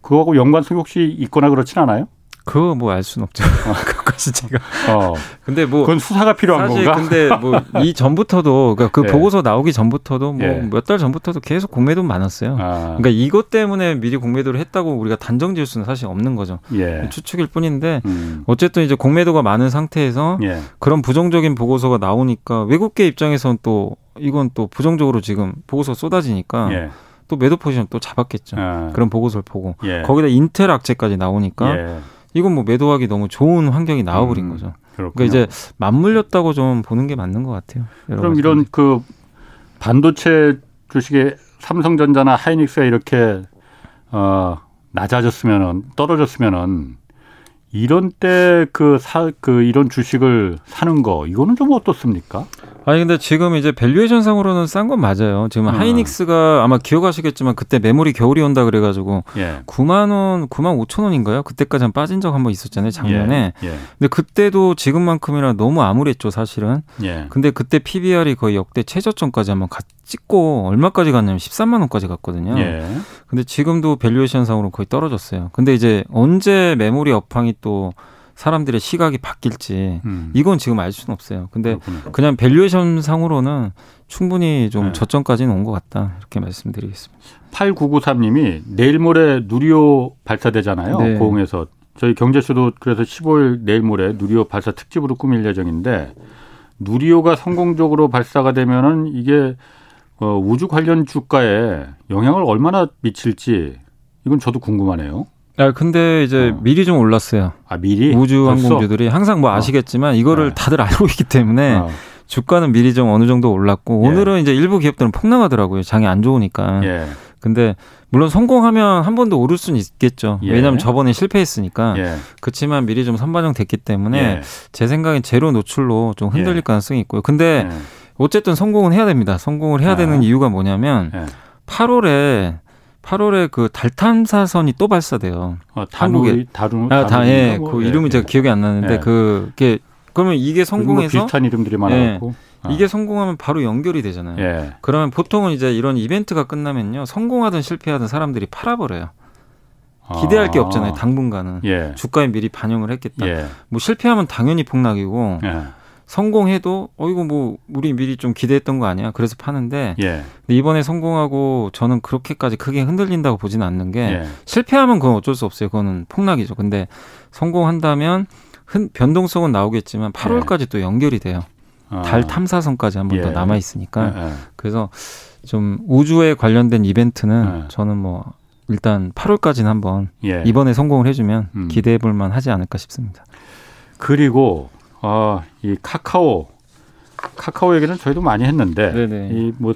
그거하고 연관성이 혹시 있거나 그렇진 않아요? 그거 뭐 알 수는 없죠. 어. 그것까지 제가. 어. 근데 뭐 그건 수사가 필요한 사실 건가? 근데 뭐 이 전부터도 그러니까 그 예. 보고서 나오기 전부터도 뭐 몇달 예. 전부터도 계속 공매도 많았어요. 아. 그러니까 이것 때문에 미리 공매도를 했다고 우리가 단정 지을 수는 사실 없는 거죠. 예. 추측일 뿐인데 음. 어쨌든 이제 공매도가 많은 상태에서 예. 그런 부정적인 보고서가 나오니까 외국계 입장에서는 또 이건 또 부정적으로 지금 보고서 쏟아지니까. 예. 또 매도 포지션 또 잡았겠죠. 아. 그런 보고서를 보고 예. 거기다 인텔 악재까지 나오니까 예. 이건 뭐 매도하기 너무 좋은 환경이 나와버린 음, 거죠. 그렇군요. 그러니까 이제 맞물렸다고 좀 보는 게 맞는 것 같아요. 그럼 이런 그 반도체 주식의 삼성전자나 하이닉스가 이렇게 어 낮아졌으면은 떨어졌으면은 이런 때 그 사, 그 이런 주식을 사는 거, 이거는 좀 어떻습니까? 아니, 근데 지금 이제 valuation 상으로는 싼 건 맞아요. 지금 음. 하이닉스가 아마 기억하시겠지만 그때 메모리 겨울이 온다 그래가지고 예. 9만 원, 9만 5천 원인가요? 그때까지 한 빠진 적 한 번 있었잖아요, 작년에. 예. 예. 근데 그때도 지금만큼이나 너무 암울했죠, 사실은. 예. 근데 그때 PBR이 거의 역대 최저점까지 한번 갔, 찍고 얼마까지 갔냐면 13만 원까지 갔거든요. 예. 근데 지금도 valuation 상으로 거의 떨어졌어요. 근데 이제 언제 메모리 업황이 또 사람들의 시각이 바뀔지 음. 이건 지금 알 수는 없어요. 근데 그렇구나. 그냥 valuation 상으로는 충분히 좀 네. 저점까지는 온 것 같다 이렇게 말씀드리겠습니다. 8993님이 내일 모레 누리호 발사되잖아요. 네. 고흥에서 저희 경제쇼도 그래서 15일 내일 모레 누리호 발사 특집으로 꾸밀 예정인데 누리호가 성공적으로 발사가 되면은 이게 어, 우주 관련 주가에 영향을 얼마나 미칠지 이건 저도 궁금하네요. 아 근데 이제 어. 미리 좀 올랐어요. 아 미리 우주 항공주들이 항상 뭐 어. 아시겠지만 이거를 네. 다들 알고 있기 때문에 어. 주가는 미리 좀 어느 정도 올랐고 예. 오늘은 이제 일부 기업들은 폭락하더라고요. 장이 안 좋으니까. 예. 근데 물론 성공하면 한 번 더 오를 수는 있겠죠. 예. 왜냐하면 저번에 실패했으니까. 예. 그렇지만 미리 좀 선반영 됐기 때문에 예. 제 생각엔 제로 노출로 좀 흔들릴 예. 가능성이 있고요. 근데 예. 어쨌든 성공은 해야 됩니다. 성공을 해야 아. 되는 이유가 뭐냐면 8월에 8월에 그 달 탐사선이 또 발사돼요. 아, 한국에 다루 아, 다, 예, 뭐, 그 예, 이름이 예. 제가 기억이 안 나는데 예. 그게 그러면 이게 성공해서 뭐 비슷한 이름들이 많아갖고 예, 아. 이게 성공하면 바로 연결이 되잖아요. 예. 그러면 보통은 이제 이런 이벤트가 끝나면요 성공하든 실패하든 사람들이 팔아버려요. 기대할 게 아. 없잖아요. 당분간은 예. 주가에 미리 반영을 했겠다. 예. 뭐 실패하면 당연히 폭락이고 예. 성공해도 어 이거 뭐 우리 미리 좀 기대했던 거 아니야? 그래서 파는데 예. 이번에 성공하고 저는 그렇게까지 크게 흔들린다고 보지는 않는 게 예. 실패하면 그건 어쩔 수 없어요. 그거는 폭락이죠. 근데 성공한다면 흔, 변동성은 나오겠지만 8월까지 예. 또 연결이 돼요. 아. 달 탐사선까지 한 번더 예. 남아 있으니까 예, 그래서 좀 우주에 관련된 이벤트는 저는 뭐 일단 8월까지는 한번 이번에 성공을 해주면 음. 기대해 볼 만 하지 않을까 싶습니다. 그리고 아, 이 카카오 카카오 얘기는 저희도 많이 했는데 이 뭐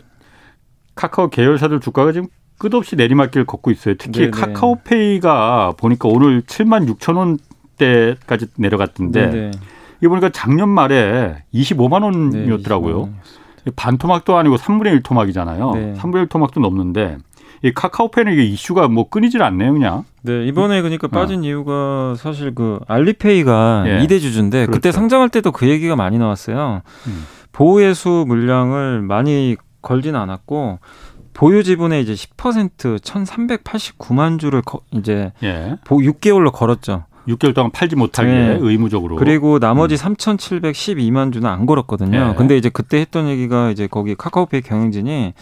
카카오 계열사들 주가가 지금 끝없이 내리막길 걷고 있어요. 특히 네네. 카카오페이가 보니까 오늘 7만 6천 원대까지 내려갔던데 네네. 이 보니까 작년 말에 25만 원이었더라고요. 네, 반토막도 아니고 3분의 1 토막이잖아요. 네. 3분의 1 토막도 넘는데 이 카카오페이는 이게 이슈가 뭐 끊이질 않네요, 그냥. 네, 이번에 그러니까 어. 빠진 어. 이유가 사실 그 알리페이가 예. 2대 주주인데 그렇죠. 그때 상장할 때도 그 얘기가 많이 나왔어요. 음. 보호예수 물량을 많이 걸진 않았고 보유 지분의 이제 10% 1,389만 주를 거, 이제 예. 보 6개월로 걸었죠. 6개월 동안 팔지 못하게 네. 의무적으로. 그리고 나머지 음. 3,712만 주는 안 걸었거든요. 예. 근데 이제 그때 했던 얘기가 이제 거기 카카오페이 경영진이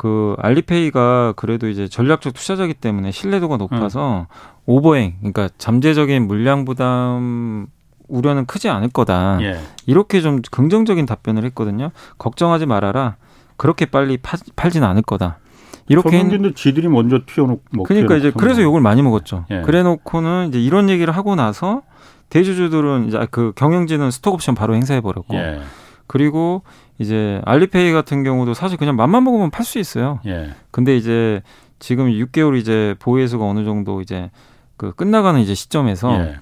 그 알리페이가 그래도 이제 전략적 투자자기 때문에 신뢰도가 높아서 음. 오버행, 그러니까 잠재적인 물량 부담 우려는 크지 않을 거다. 예. 이렇게 좀 긍정적인 답변을 했거든요. 걱정하지 말아라. 그렇게 빨리 파, 팔진 않을 거다. 이렇게 했는데 지들이 먼저 튀어놓고 뭐 그러니까 이제 그래서 욕을 많이 먹었죠. 예. 그래놓고는 이제 이런 얘기를 하고 나서 대주주들은 이제 그 경영진은 스톡옵션 바로 행사해 버렸고 예. 그리고 이제 알리페이 같은 경우도 사실 그냥 맘만 먹으면 팔 수 있어요. 예. 근데 이제 지금 6개월 이제 보유수가 어느 정도 이제 그 끝나가는 이제 시점에서 예.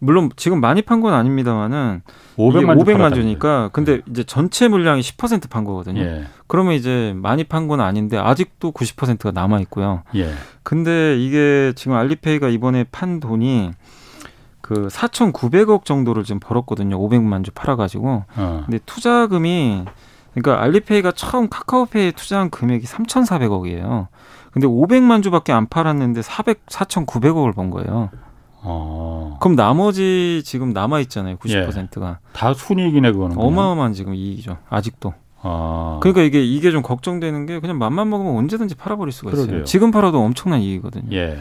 물론 지금 많이 판 건 아닙니다만은 500만, 500만 주니까 근데 예. 이제 전체 물량이 10%판 거거든요. 예. 그러면 이제 많이 판 건 아닌데 아직도 90%가 남아 있고요. 예. 근데 이게 지금 알리페이가 이번에 판 돈이 그 4,900억 정도를 지금 벌었거든요. 500만 주 팔아가지고. 어. 근데 투자금이 그러니까 알리페이가 처음 카카오페이에 투자한 금액이 3,400억이에요. 근데 500만 주밖에 안 팔았는데 400 4,900억을 번 거예요. 어. 그럼 나머지 지금 남아 있잖아요. 90%가. 예. 다 순이익이네 그거는. 어마어마한 지금 이익이죠. 아직도. 아. 그러니까 이게 이게 좀 걱정되는 게 그냥 맘만 먹으면 언제든지 팔아버릴 수가 있어요. 그러게요. 지금 팔아도 엄청난 이익이거든요. 예.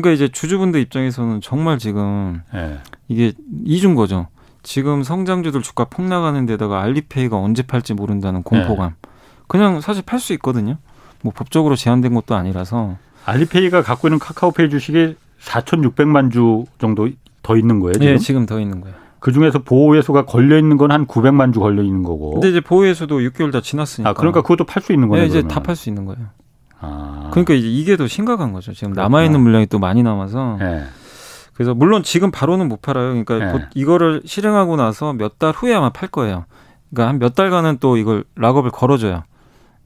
그러니까 이제 주주분들 입장에서는 정말 지금 네. 이게 이중 거죠. 지금 성장주들 주가 폭락하는 데다가 알리페이가 언제 팔지 모른다는 공포감. 네. 그냥 사실 팔 수 있거든요. 뭐 법적으로 제한된 것도 아니라서. 알리페이가 갖고 있는 카카오페이 주식이 4,600만 주 정도 더 있는 거예요, 지금? 네, 지금 더 있는 거예요. 그 중에서 보호예수가 걸려 있는 건 한 900만 주 걸려 있는 거고. 근데 이제 보호예수도 6개월 다 지났으니까. 아, 그러니까 그것도 팔 수 있는 거네요. 네, 이제 다 팔 수 있는 거예요. 아. 그러니까 이제 이게 더 심각한 거죠. 지금 남아 있는 물량이 또 많이 남아서. 네. 그래서 물론 지금 바로는 못 팔아요. 그러니까 네. 이거를 실행하고 나서 몇 달 후에 아마 팔 거예요. 그러니까 한 몇 달간은 또 이걸 락업을 걸어줘요.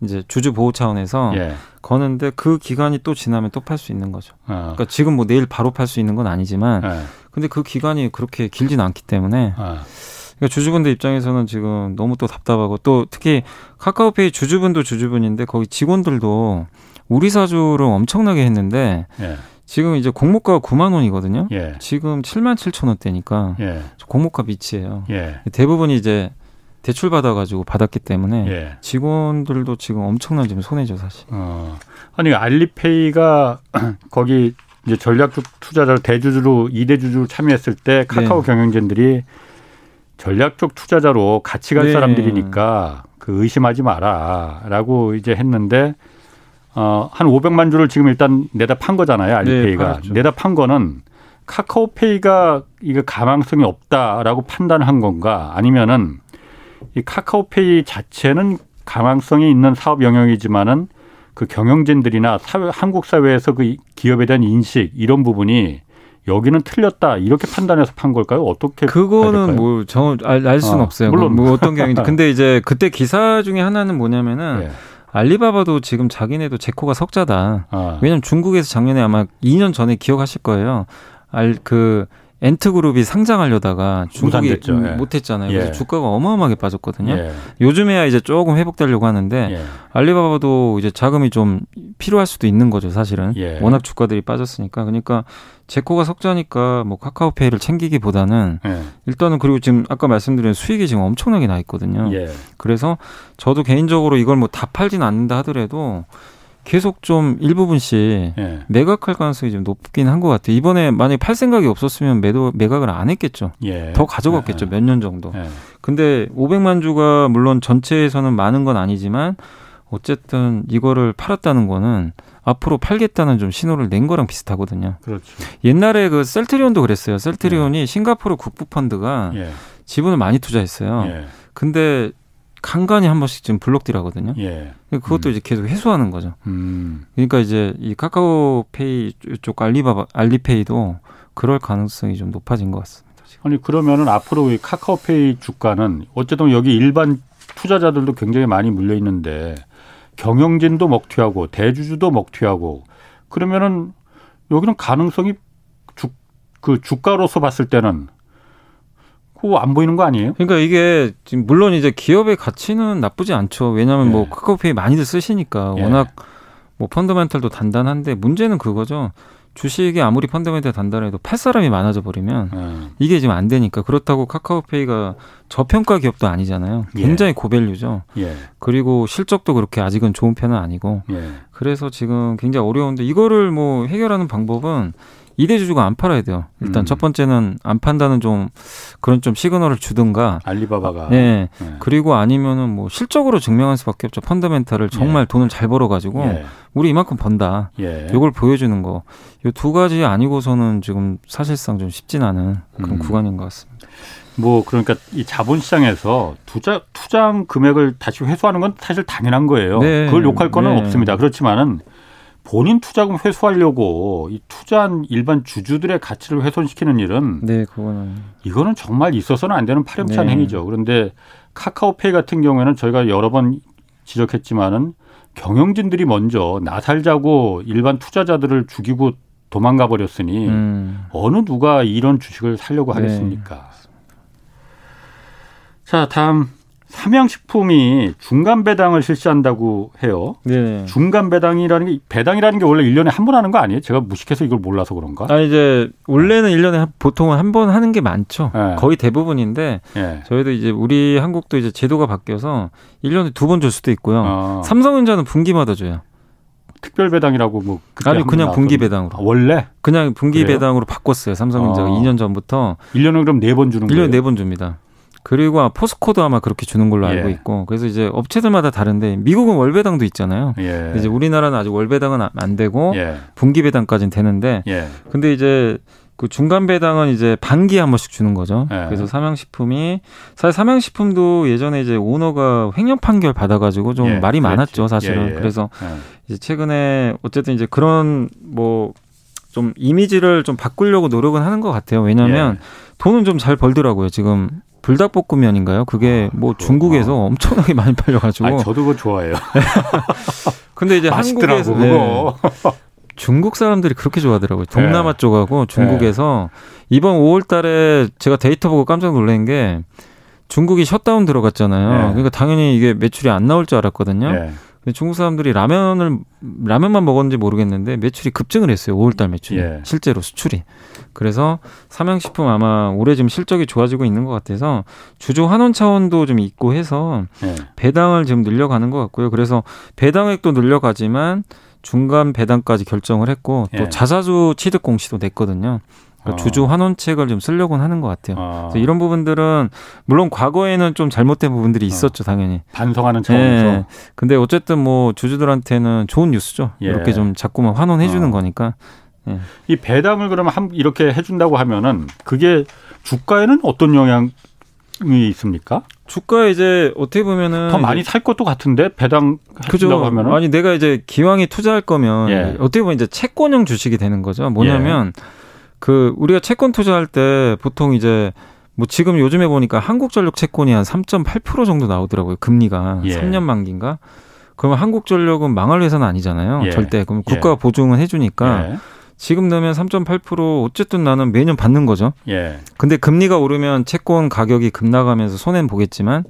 이제 주주 보호 차원에서 예. 거는데 그 기간이 또 지나면 또 팔 수 있는 거죠. 어. 그러니까 지금 뭐 내일 바로 팔 수 있는 건 아니지만, 예. 근데 그 기간이 그렇게 길지는 않기 때문에 어. 그러니까 주주분들 입장에서는 지금 너무 또 답답하고 또 특히 카카오페이 주주분도 주주분인데 거기 직원들도 우리 사주를 엄청나게 했는데 예. 지금 이제 공모가가 9만 원이거든요. 예. 지금 7만 7천 원대니까 예. 공모가 밑이에요. 예. 대부분이 이제 대출 받아가지고 받았기 때문에 예. 직원들도 지금 엄청난 지금 손해죠 사실. 어. 아니 알리페이가 거기 이제 전략적 투자자 대주주로 이대주주로 참여했을 때 카카오 네. 경영진들이 전략적 투자자로 같이 갈 네. 사람들이니까 그 의심하지 마라라고 이제 했는데 어, 한 500만 주를 지금 일단 내다 판 거잖아요. 알리페이가. 네, 내다 판 거는 카카오페이가 이거 가망성이 없다라고 판단한 건가 아니면은 이 카카오페이 자체는 가망성이 있는 사업 영역이지만은 그 경영진들이나 사회, 한국 사회에서 그 기업에 대한 인식 이런 부분이 여기는 틀렸다 이렇게 판단해서 판 걸까요? 어떻게 그거는 뭐정알 알 수는 어, 없어요. 물론 뭐, 뭐 어떤 경영인지 근데 이제 그때 기사 중에 하나는 뭐냐면은 예. 알리바바도 지금 자기네도 제코가 석자다. 아. 왜냐면 중국에서 작년에 아마 2년 전에 기억하실 거예요. 알 그 엔트그룹이 상장하려다가 중국이 예. 못했잖아요. 그래서 예. 주가가 어마어마하게 빠졌거든요. 예. 요즘에야 이제 조금 회복되려고 하는데 예. 알리바바도 이제 자금이 좀 필요할 수도 있는 거죠, 사실은. 예. 워낙 주가들이 빠졌으니까. 그러니까 제코가 석자니까 뭐 카카오페이를 챙기기보다는 예. 일단은 그리고 지금 아까 말씀드린 수익이 지금 엄청나게 나 있거든요. 그래서 저도 개인적으로 이걸 뭐 다 팔진 않는다 하더라도 계속 좀 일부분씩 예. 매각할 가능성이 좀 높긴 한 것 같아요. 이번에 만약에 팔 생각이 없었으면 매도 매각을 안 했겠죠. 예. 더 가져갔겠죠. 예. 몇년 정도. 예. 근데 500만 주가 물론 전체에서는 많은 건 아니지만 어쨌든 이거를 팔았다는 거는 앞으로 팔겠다는 좀 신호를 낸 거랑 비슷하거든요. 그렇죠. 옛날에 그 셀트리온도 그랬어요. 셀트리온이 예. 싱가포르 국부 펀드가 예. 지분을 많이 투자했어요. 근데 간간히 한 번씩 지금 블록딜 하거든요. 예. 그것도 음. 이제 계속 해소하는 거죠. 음. 그러니까 이제 이 카카오페이 쪽 알리바바 알리페이도 그럴 가능성이 좀 높아진 것 같습니다. 지금. 아니 그러면은 앞으로 이 카카오페이 주가는 어쨌든 여기 일반 투자자들도 굉장히 많이 물려 있는데 경영진도 먹튀하고 대주주도 먹튀하고 그러면은 여기는 가능성이 주, 그 주가로서 봤을 때는 그거 안 보이는 거 아니에요? 그러니까 이게 지금 물론 이제 기업의 가치는 나쁘지 않죠. 왜냐하면 뭐 예. 뭐 카카오페이 많이들 쓰시니까 예. 워낙 뭐 펀더멘탈도 단단한데 문제는 그거죠. 주식이 아무리 펀더멘탈 단단해도 팔 사람이 많아져 버리면 예. 이게 지금 안 되니까 그렇다고 카카오페이가 저평가 기업도 아니잖아요. 예. 굉장히 고밸류죠. 예. 그리고 실적도 그렇게 아직은 좋은 편은 아니고 예. 그래서 지금 굉장히 어려운데 이거를 뭐 해결하는 방법은 이대 주주가 안 팔아야 돼요. 일단 음. 첫 번째는 안 판다는 좀 그런 좀 시그널을 주든가. 알리바바가. 네. 네. 그리고 아니면은 뭐 실적으로 증명할 수밖에 없죠. 펀더멘탈을 정말 예. 돈을 잘 벌어 가지고 예. 우리 이만큼 번다. 예. 이걸 보여주는 거. 이두 가지 아니고서는 지금 사실상 좀 쉽진 않은 그런 음. 구간인 것 같습니다. 뭐 그러니까 이 자본 시장에서 투자 투자한 금액을 다시 회수하는 건 사실 당연한 거예요. 네. 그걸 욕할 거는 네. 없습니다. 그렇지만은 본인 투자금 회수하려고 이 투자한 일반 주주들의 가치를 훼손시키는 일은 네, 그거는 이거는 정말 있어서는 안 되는 파렴치한 네. 행위죠. 그런데 카카오페이 같은 경우에는 저희가 여러 번 지적했지만은 경영진들이 먼저 나살자고 일반 투자자들을 죽이고 도망가 버렸으니 음. 어느 누가 이런 주식을 살려고 네. 하겠습니까? 네. 자, 다음 삼양식품이 중간 배당을 실시한다고 해요. 네. 중간 배당이라는 게 배당이라는 게 원래 1년에 한 번 하는 거 아니에요? 제가 무식해서 이걸 몰라서 그런가? 아 이제 원래는 1년에 보통은 한 번 하는 게 많죠. 네. 거의 대부분인데 네. 저희도 이제 우리 한국도 이제 제도가 바뀌어서 1년에 두 번 줄 수도 있고요. 어. 삼성전자는 분기마다 줘요. 특별 배당이라고 뭐 아니 그냥 분기 배당으로 아, 원래 그냥 분기 그래요? 배당으로 바꿨어요 삼성전자가 어. 2년 전부터 1년에 그럼 네번 주는 1년에 거예요? 1년에 네번 줍니다. 그리고 포스코도 아마 그렇게 주는 걸로 알고 예. 있고 그래서 이제 업체들마다 다른데 미국은 월배당도 있잖아요. 예. 이제 우리나라는 아직 월배당은 안 되고 예. 분기 배당까지는 되는데 예. 근데 이제 그 중간 배당은 이제 반기에 한 번씩 주는 거죠. 예. 그래서 삼양식품이 사실 삼양식품도 예전에 이제 오너가 횡령 판결 받아가지고 좀 예. 말이 그렇지. 많았죠, 사실은. 그래서 이제 최근에 어쨌든 이제 그런 뭐 좀 이미지를 좀 바꾸려고 노력은 하는 것 같아요. 왜냐하면 돈은 좀 잘 벌더라고요. 지금 불닭볶음면인가요? 그게 아, 뭐 중국에서 아. 엄청나게 많이 팔려가지고. 아, 저도 그거 좋아해요. 근데 이제 한국에서 네, 중국 사람들이 그렇게 좋아하더라고요. 동남아 네. 쪽하고 중국에서 네. 이번 5월달에 제가 데이터 보고 깜짝 놀란 게 중국이 셧다운 들어갔잖아요. 네. 그러니까 당연히 이게 매출이 안 나올 줄 알았거든요. 네. 중국 사람들이 라면을 라면만 먹었는지 모르겠는데 매출이 급증을 했어요. 5월달 매출이 예. 실제로 수출이. 그래서 삼양식품 아마 올해 좀 실적이 좋아지고 있는 것 같아서 주주 환원 차원도 좀 있고 해서 예. 배당을 지금 늘려가는 것 같고요. 그래서 배당액도 늘려가지만 중간 배당까지 결정을 했고 또 예. 자사주 취득 공시도 냈거든요. 그러니까 어. 주주 환원책을 좀 쓰려고는 하는 것 같아요. 어. 그래서 이런 부분들은 물론 과거에는 좀 잘못된 부분들이 어. 있었죠, 당연히. 반성하는 차원에서. 네. 근데 어쨌든 뭐 주주들한테는 좋은 뉴스죠. 예. 이렇게 좀 자꾸만 환원해 주는 어. 거니까. 예. 이 배당을 그러면 한 이렇게 해준다고 하면은 그게 주가에는 어떤 영향 이 있습니까? 주가 이제 어떻게 보면은 더 많이 살 것도 같은데 배당 그죠 하면은 아니 내가 이제 기왕에 투자할 거면 예. 어떻게 보면 이제 채권형 주식이 되는 거죠. 뭐냐면 예. 그 우리가 채권 투자할 때 보통 이제 뭐 지금 요즘에 보니까 한국전력 채권이 한 3.8% 정도 나오더라고요. 금리가 예. 3년 만기인가? 그러면 한국전력은 망할 회사는 아니잖아요. 예. 절대. 그럼 국가가 예. 보증은 해주니까 예. 지금 넣으면 3.8% 어쨌든 나는 매년 받는 거죠. 예. 근데 금리가 오르면 채권 가격이 급나가면서 손해는 보겠지만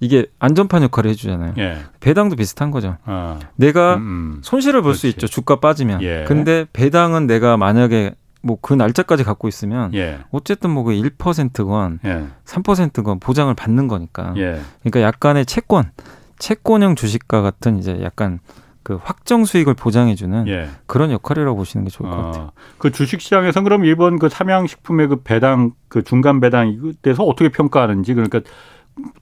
이게 안전판 역할을 해주잖아요. 예. 배당도 비슷한 거죠. 어. 내가 음, 음. 손실을 볼 수 있죠. 주가 빠지면. 예. 근데 배당은 내가 만약에 뭐 그 날짜까지 갖고 있으면 예. 어쨌든 뭐 그 1%건 예. 3%건 보장을 받는 거니까. 예. 그러니까 약간의 채권, 채권형 주식과 같은 이제 약간 그 확정 수익을 보장해주는 예. 그런 역할이라고 보시는 게 좋을 것 어, 같아요. 그 주식 시장에서 그럼 일본 그 삼양식품의 그 배당 그 중간 배당 이때서 어떻게 평가하는지 그러니까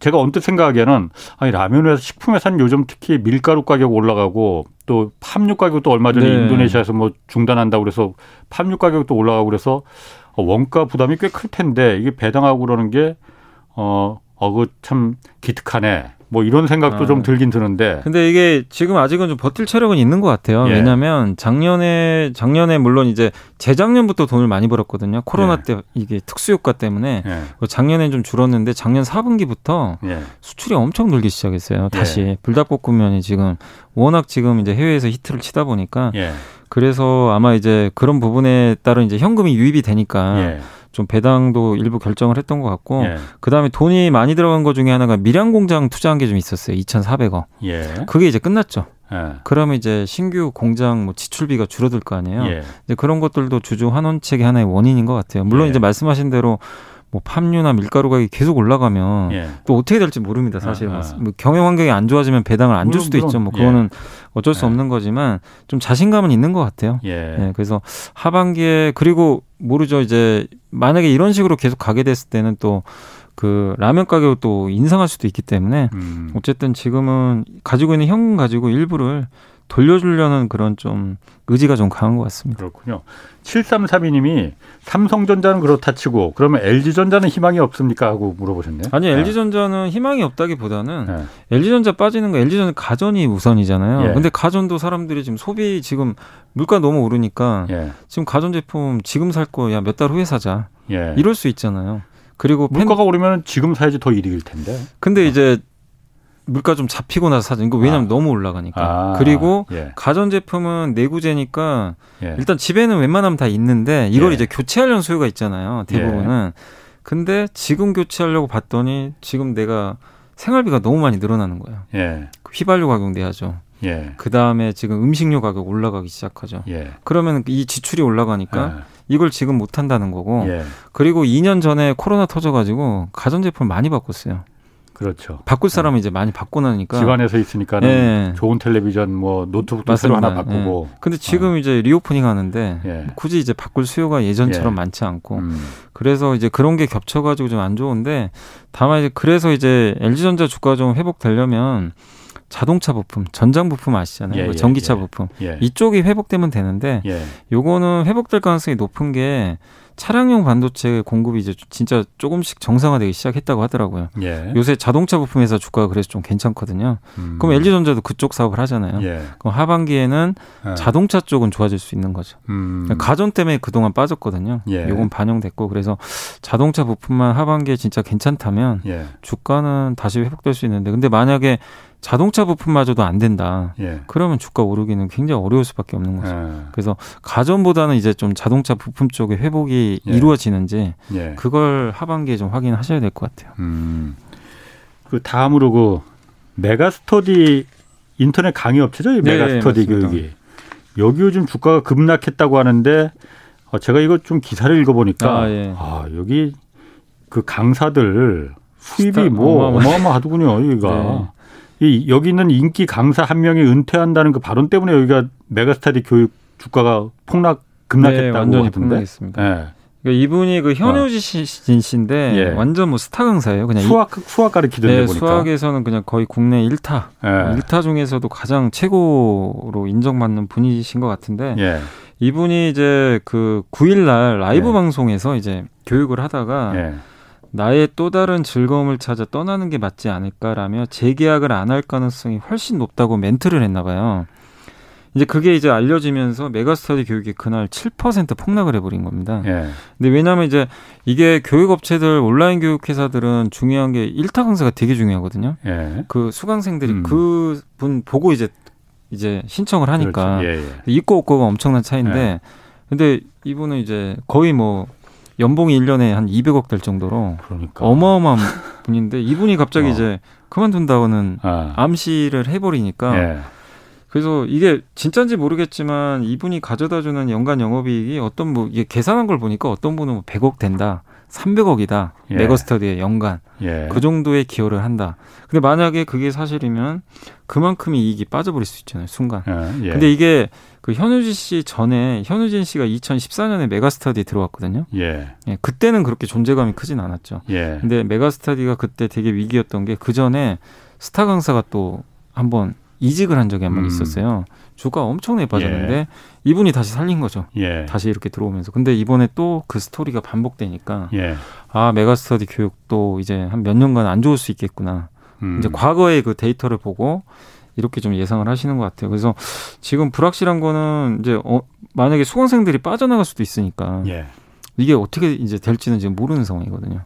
제가 언뜻 생각하기에는 아니 라면에서 식품 회사는 요즘 특히 밀가루 가격 올라가고 또 팜유 가격도 얼마 전에 네. 인도네시아에서 뭐 중단한다고 그래서 팜유 가격도 올라가고 그래서 원가 부담이 꽤 클 텐데 이게 배당하고 그러는 게 어, 어 그 참 기특하네. 뭐 이런 생각도 아. 좀 들긴 드는데. 근데 이게 지금 아직은 좀 버틸 체력은 있는 것 같아요. 예. 왜냐하면 작년에 작년에 물론 이제 재작년부터 돈을 많이 벌었거든요. 코로나 예. 때 이게 특수 효과 때문에 예. 뭐 작년에 좀 줄었는데 작년 4분기부터 예. 수출이 엄청 늘기 시작했어요. 다시 예. 불닭볶음면이 지금 워낙 지금 이제 해외에서 히트를 치다 보니까 예. 그래서 아마 이제 그런 부분에 따른 이제 현금이 유입이 되니까. 좀 배당도 일부 결정을 했던 것 같고 예. 그다음에 돈이 많이 들어간 것 중에 하나가 밀양 공장 투자한 게 좀 있었어요. 2,400억. 예. 그게 이제 끝났죠. 예. 그러면 이제 신규 공장 뭐 지출비가 줄어들 거 아니에요. 예. 이제 그런 것들도 주주 환원책의 하나의 원인인 것 같아요. 물론 예. 이제 말씀하신 대로 뭐 팜유나 밀가루 가격이 계속 올라가면 예. 또 어떻게 될지 모릅니다. 사실 아, 아. 뭐 경영 환경이 안 좋아지면 배당을 안 줄 수도 물론, 있죠. 뭐 그거는 예. 어쩔 수 예. 없는 거지만 좀 자신감은 있는 것 같아요. 예. 네, 그래서 하반기에 그리고 모르죠. 이제 만약에 이런 식으로 계속 가게 됐을 때는 또 그 라면 가격을 또 인상할 수도 있기 때문에 음. 어쨌든 지금은 가지고 있는 현금 가지고 일부를 돌려주려는 그런 좀 의지가 좀 강한 것 같습니다. 그렇군요. 7332님이 삼성전자는 그렇다 치고 그러면 LG전자는 희망이 없습니까 하고 물어보셨네요. 아니 네. LG전자는 희망이 없다기보다는 네. LG전자 빠지는 거 LG전자 가전이 우선이잖아요. 예. 근데 가전도 사람들이 지금 소비 지금 물가 너무 오르니까 예. 지금 가전 제품 지금 살 거야 몇 달 후에 사자. 예. 이럴 수 있잖아요. 그리고 물가가 팬... 오르면 지금 사야지 더 이익일 텐데. 근데 어. 이제 물가 좀 잡히고 나서 사죠. 이거 왜냐면 아. 너무 올라가니까. 아. 그리고 예. 가전제품은 내구재니까 예. 일단 집에는 웬만하면 다 있는데 이걸 예. 이제 교체하려는 수요가 있잖아요. 대부분은. 예. 근데 지금 교체하려고 봤더니 지금 내가 생활비가 너무 많이 늘어나는 거예요. 휘발유 가격 내야죠. 예. 그 다음에 지금 음식료 가격 올라가기 시작하죠. 예. 그러면 이 지출이 올라가니까 예. 이걸 지금 못 한다는 거고. 예. 그리고 2년 전에 코로나 터져가지고 가전제품 많이 바꿨어요. 그렇죠. 바꿀 사람은 네. 이제 많이 바꿔 나니까 집안에서 있으니까는 네. 좋은 텔레비전 뭐 노트북도 새로 하나 바꾸고. 네. 근데 지금 어. 이제 reopening 하는데 예. 굳이 이제 바꿀 수요가 예전처럼 예. 많지 않고 음. 그래서 이제 그런 게 겹쳐 가지고 좀 안 좋은데 다만 이제 그래서 이제 LG전자 주가 좀 회복되려면 자동차 부품, 전장 부품 아시잖아요. 예, 그 전기차 예, 부품 예. 이쪽이 회복되면 되는데 예. 요거는 회복될 가능성이 높은 게 차량용 반도체 공급이 이제 진짜 조금씩 정상화되기 시작했다고 하더라고요. 예. 요새 자동차 부품 에서 주가가 그래서 좀 괜찮거든요. 음. 그럼 LG전자도 그쪽 사업을 하잖아요. 예. 그럼 하반기에는 예. 자동차 쪽은 좋아질 수 있는 거죠. 음. 가전 때문에 그동안 빠졌거든요. 예. 요건 반영됐고 그래서 자동차 부품만 하반기에 진짜 괜찮다면 예. 주가는 다시 회복될 수 있는데 근데 만약에 자동차 부품마저도 안 된다. 예. 그러면 주가 오르기는 굉장히 어려울 수밖에 없는 거죠. 예. 그래서 가전보다는 이제 좀 자동차 부품 쪽의 회복이 예. 이루어지는지 예. 그걸 하반기에 좀 확인하셔야 될 것 같아요. 음. 그 다음으로 그 메가스터디 인터넷 강의 업체죠, 이 네, 메가스터디 네, 교육이. 여기 요즘 주가가 급락했다고 하는데 어, 제가 이거 좀 기사를 읽어보니까 아, 예. 아 여기 그 강사들 수입이 뭐 어마어마하더군요, 여기가. 네. 이 여기 있는 인기 강사 한 명이 은퇴한다는 그 발언 때문에 여기가 메가스타디 교육 주가가 폭락 급락했다고 네, 완전히 하던데. 폭락했습니다. 네. 그러니까 이분이 그 현우진 어. 씨인데 예. 완전 뭐 스타 강사예요. 그냥 수학 수학 가르치던데 네, 보니까 수학에서는 그냥 거의 국내 1타, 예. 1타 중에서도 가장 최고로 인정받는 분이신 것 같은데 예. 이분이 이제 그 9일 날 라이브 예. 방송에서 이제 교육을 하다가 예. 나의 또 다른 즐거움을 찾아 떠나는 게 맞지 않을까라며 재계약을 안 할 가능성이 훨씬 높다고 멘트를 했나 봐요. 이제 그게 이제 알려지면서 메가스터디 교육이 그날 7% 폭락을 해버린 겁니다. 예. 근데 왜냐하면 이제 이게 교육업체들 온라인 교육회사들은 중요한 게 일타 강사가 되게 중요하거든요. 예. 그 수강생들이 음. 그분 보고 이제 이제 신청을 하니까 그렇죠. 예, 예. 있고 없고가 엄청난 차이인데 예. 근데 이분은 이제 거의 뭐 연봉이 1년에 한 200억 될 정도로 그러니까. 어마어마한 분인데 이분이 갑자기 어. 이제 그만둔다고는 아. 암시를 해버리니까 예. 그래서 이게 진짜인지 모르겠지만 이분이 가져다 주는 연간 영업이익이 어떤 뭐 이게 계산한 걸 보니까 어떤 분은 뭐 100억 된다. 300억이다. 예. 메가스터디에 연간. 예. 그 정도의 기여를 한다. 근데 만약에 그게 사실이면 그만큼의 이익이 빠져버릴 수 있잖아요. 순간. 예. 예. 근데 이게 그 현우진 씨 전에 현우진 씨가 2014년에 메가스터디에 들어왔거든요. 예. 예. 그때는 그렇게 존재감이 크진 않았죠. 예. 근데 메가스터디가 그때 되게 위기였던 게 그 전에 스타 강사가 또 한번 이직을 한 적이 한번 음. 있었어요. 주가 엄청나게 빠졌는데 예. 이분이 다시 살린 거죠. 예. 다시 이렇게 들어오면서. 근데 이번에 또 그 스토리가 반복되니까 예. 아 메가스터디 교육도 이제 한 몇 년간 안 좋을 수 있겠구나. 음. 이제 과거의 그 데이터를 보고 이렇게 좀 예상을 하시는 것 같아요. 그래서 지금 불확실한 거는 이제 어, 만약에 수강생들이 빠져나갈 수도 있으니까 예. 이게 어떻게 이제 될지는 지금 모르는 상황이거든요.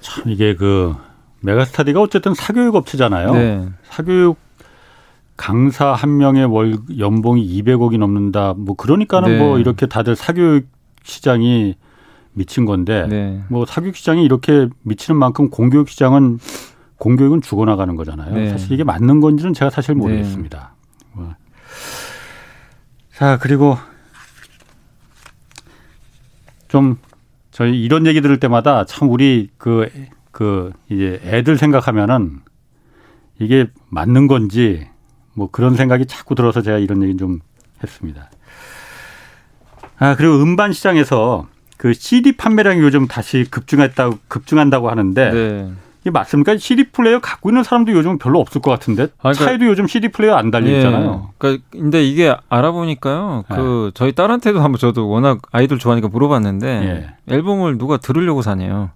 참 이게 그 메가스터디가 어쨌든 사교육 업체잖아요. 네. 사교육 강사 한 명의 월 연봉이 200억이 넘는다. 뭐 그러니까는 네. 뭐 이렇게 다들 사교육 시장이 미친 건데 네. 뭐 사교육 시장이 이렇게 미치는 만큼 공교육 시장은 공교육은 죽어나가는 거잖아요. 네. 사실 이게 맞는 건지는 제가 사실 모르겠습니다. 네. 자 그리고 좀 저희 이런 얘기 들을 때마다 참 우리 그, 그 이제 애들 생각하면은 이게 맞는 건지 뭐 그런 생각이 자꾸 들어서 제가 이런 얘기 좀 했습니다. 아, 그리고 음반 시장에서 그 CD 판매량이 요즘 다시 급증했다고 급증한다고 하는데 네. 이게 맞습니까? CD 플레이어 갖고 있는 사람도 요즘 별로 없을 것 같은데 아, 그러니까, 차에도 요즘 CD 플레이어 안 달려 예. 있잖아요. 예. 그러니까 근데 이게 알아보니까요. 그 네. 저희 딸한테도 한번 저도 워낙 아이돌 좋아하니까 물어봤는데 예. 앨범을 누가 들으려고 사네요.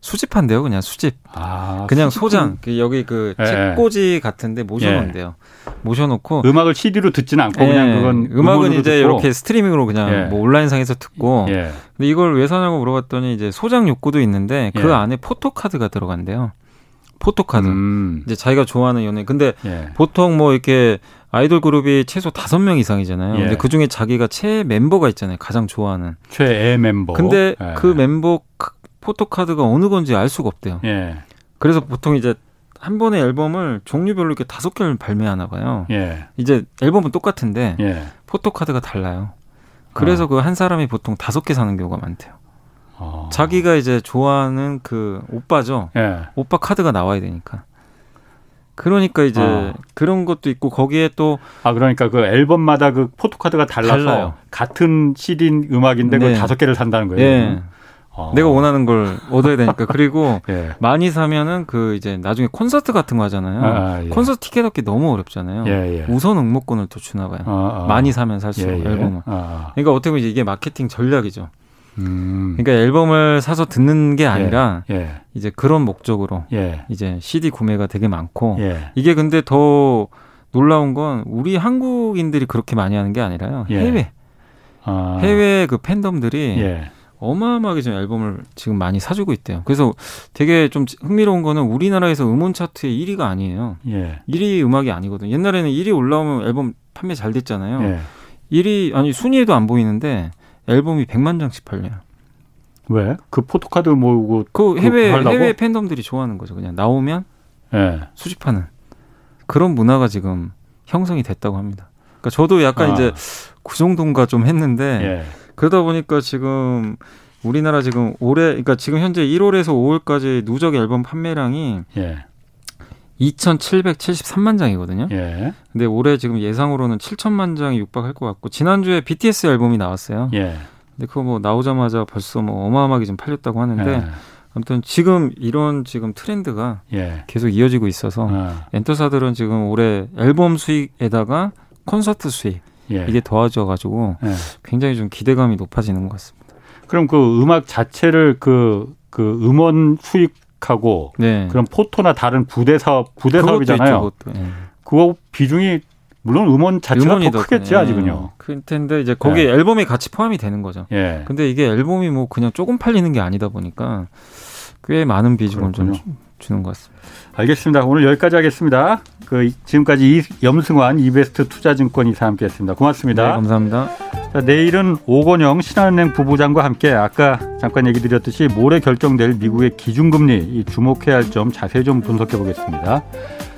수집한대요, 그냥 수집. 아, 그냥 수집은... 소장. 그 여기 그 예. 책꽂이 같은데 모셔놓은대요. 예. 모셔놓고 음악을 CD로 듣지는 않고 예. 그냥 그건 음악은 이제 듣고. 이렇게 스트리밍으로 그냥 예. 뭐 온라인상에서 듣고. 예. 근데 이걸 왜 사냐고 물어봤더니 이제 소장 욕구도 있는데 그 예. 안에 포토카드가 들어간대요. 포토카드. 음. 이제 자기가 좋아하는 연예. 근데 보통 뭐 이렇게 아이돌 그룹이 최소 다섯 명 이상이잖아요. 예. 근데 그 중에 자기가 최애 멤버가 있잖아요. 가장 좋아하는. 최애 멤버. 근데 예. 그 멤버 포토카드가 어느 건지 알 수가 없대요. 예. 그래서 보통 이제 한 번의 앨범을 종류별로 이렇게 다섯 개를 발매하나 봐요. 예. 이제 앨범은 똑같은데 예. 포토카드가 달라요. 그래서 어. 그한 사람이 보통 다섯 개 사는 경우가 많대요. 어. 자기가 이제 좋아하는 그 오빠죠. 예. 오빠 카드가 나와야 되니까. 그러니까 이제 어. 그런 것도 있고 거기에 또 아 그러니까 그 앨범마다 그 포토카드가 달라서 달라요. 같은 CD 음악인데 네. 그 다섯 개를 산다는 거예요. 네. 어. 내가 원하는 걸 얻어야 되니까 그리고 예. 많이 사면은 그 이제 나중에 콘서트 같은 거 하잖아요. 아, 예. 콘서트 티켓 얻기 너무 어렵잖아요. 예, 예. 우선 응모권을 또 주나 봐요. 아, 아. 많이 사면 살수록 예, 예. 앨범은. 아, 아. 그러니까 어떻게 보면 이게 마케팅 전략이죠. 음. 그러니까 앨범을 사서 듣는 게 아니라 이제 그런 목적으로 이제 CD 구매가 되게 많고 이게 근데 더 놀라운 건 우리 한국인들이 그렇게 많이 하는 게 아니라요. 해외 해외 그 팬덤들이 어마어마하게 지금 앨범을 지금 많이 사주고 있대요. 그래서 되게 좀 흥미로운 거는 우리나라에서 음원 차트의 1위가 아니에요. 예. 1위 음악이 아니거든요. 옛날에는 1위 올라오면 앨범 판매 잘 됐잖아요. 예. 1위 아니 순위에도 안 보이는데 앨범이 100만 장씩 팔려요. 왜? 그 포토카드 모으고 그 해외 해외 팬덤들이 좋아하는 거죠. 그냥 나오면 예. 수집하는 그런 문화가 지금 형성이 됐다고 합니다. 그러니까 저도 약간 아. 이제 그 정도인가 좀 했는데 예. 그러다 보니까 지금 우리나라 지금 올해 그러니까 지금 현재 1월에서 5월까지 누적 앨범 판매량이 예. 2,773만 장이거든요. 예. 근데 올해 지금 예상으로는 7천만 장이 육박할 것 같고 지난주에 BTS 앨범이 나왔어요. 예. 근데 그거 뭐 나오자마자 벌써 뭐 어마어마하게 좀 팔렸다고 하는데 예. 아무튼 지금 이런 지금 트렌드가 예. 계속 이어지고 있어서 아. 엔터사들은 지금 올해 앨범 수익에다가 콘서트 수익 예. 이게 도와줘 가지고 예. 굉장히 좀 기대감이 높아지는 것 같습니다. 그럼 그 음악 자체를 그, 그 음원 수익하고 네. 그런 포토나 다른 부대 사업, 부대 사업이잖아요. 있죠, 예. 그거 비중이 물론 음원 자체가 더 크겠지 아직은요. 그 텐데 이제 거기 예. 앨범이 같이 포함이 되는 거죠. 근데 이게 앨범이 뭐 그냥 조금 팔리는 게 아니다 보니까 꽤 많은 비중을 그렇군요. 좀 주는 것 같습니다. 알겠습니다. 오늘 여기까지 하겠습니다. 그 지금까지 염승환 이베스트 투자증권 이사 함께했습니다. 고맙습니다. 네, 감사합니다. 자, 내일은 오건영 신한은행 부부장과 함께 아까 잠깐 얘기 드렸듯이 모레 결정될 미국의 기준금리 주목해야 할 점 자세히 좀 분석해 보겠습니다.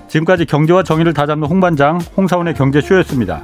지금까지 경제와 정의를 다잡는 홍반장 홍사원의 경제쇼였습니다.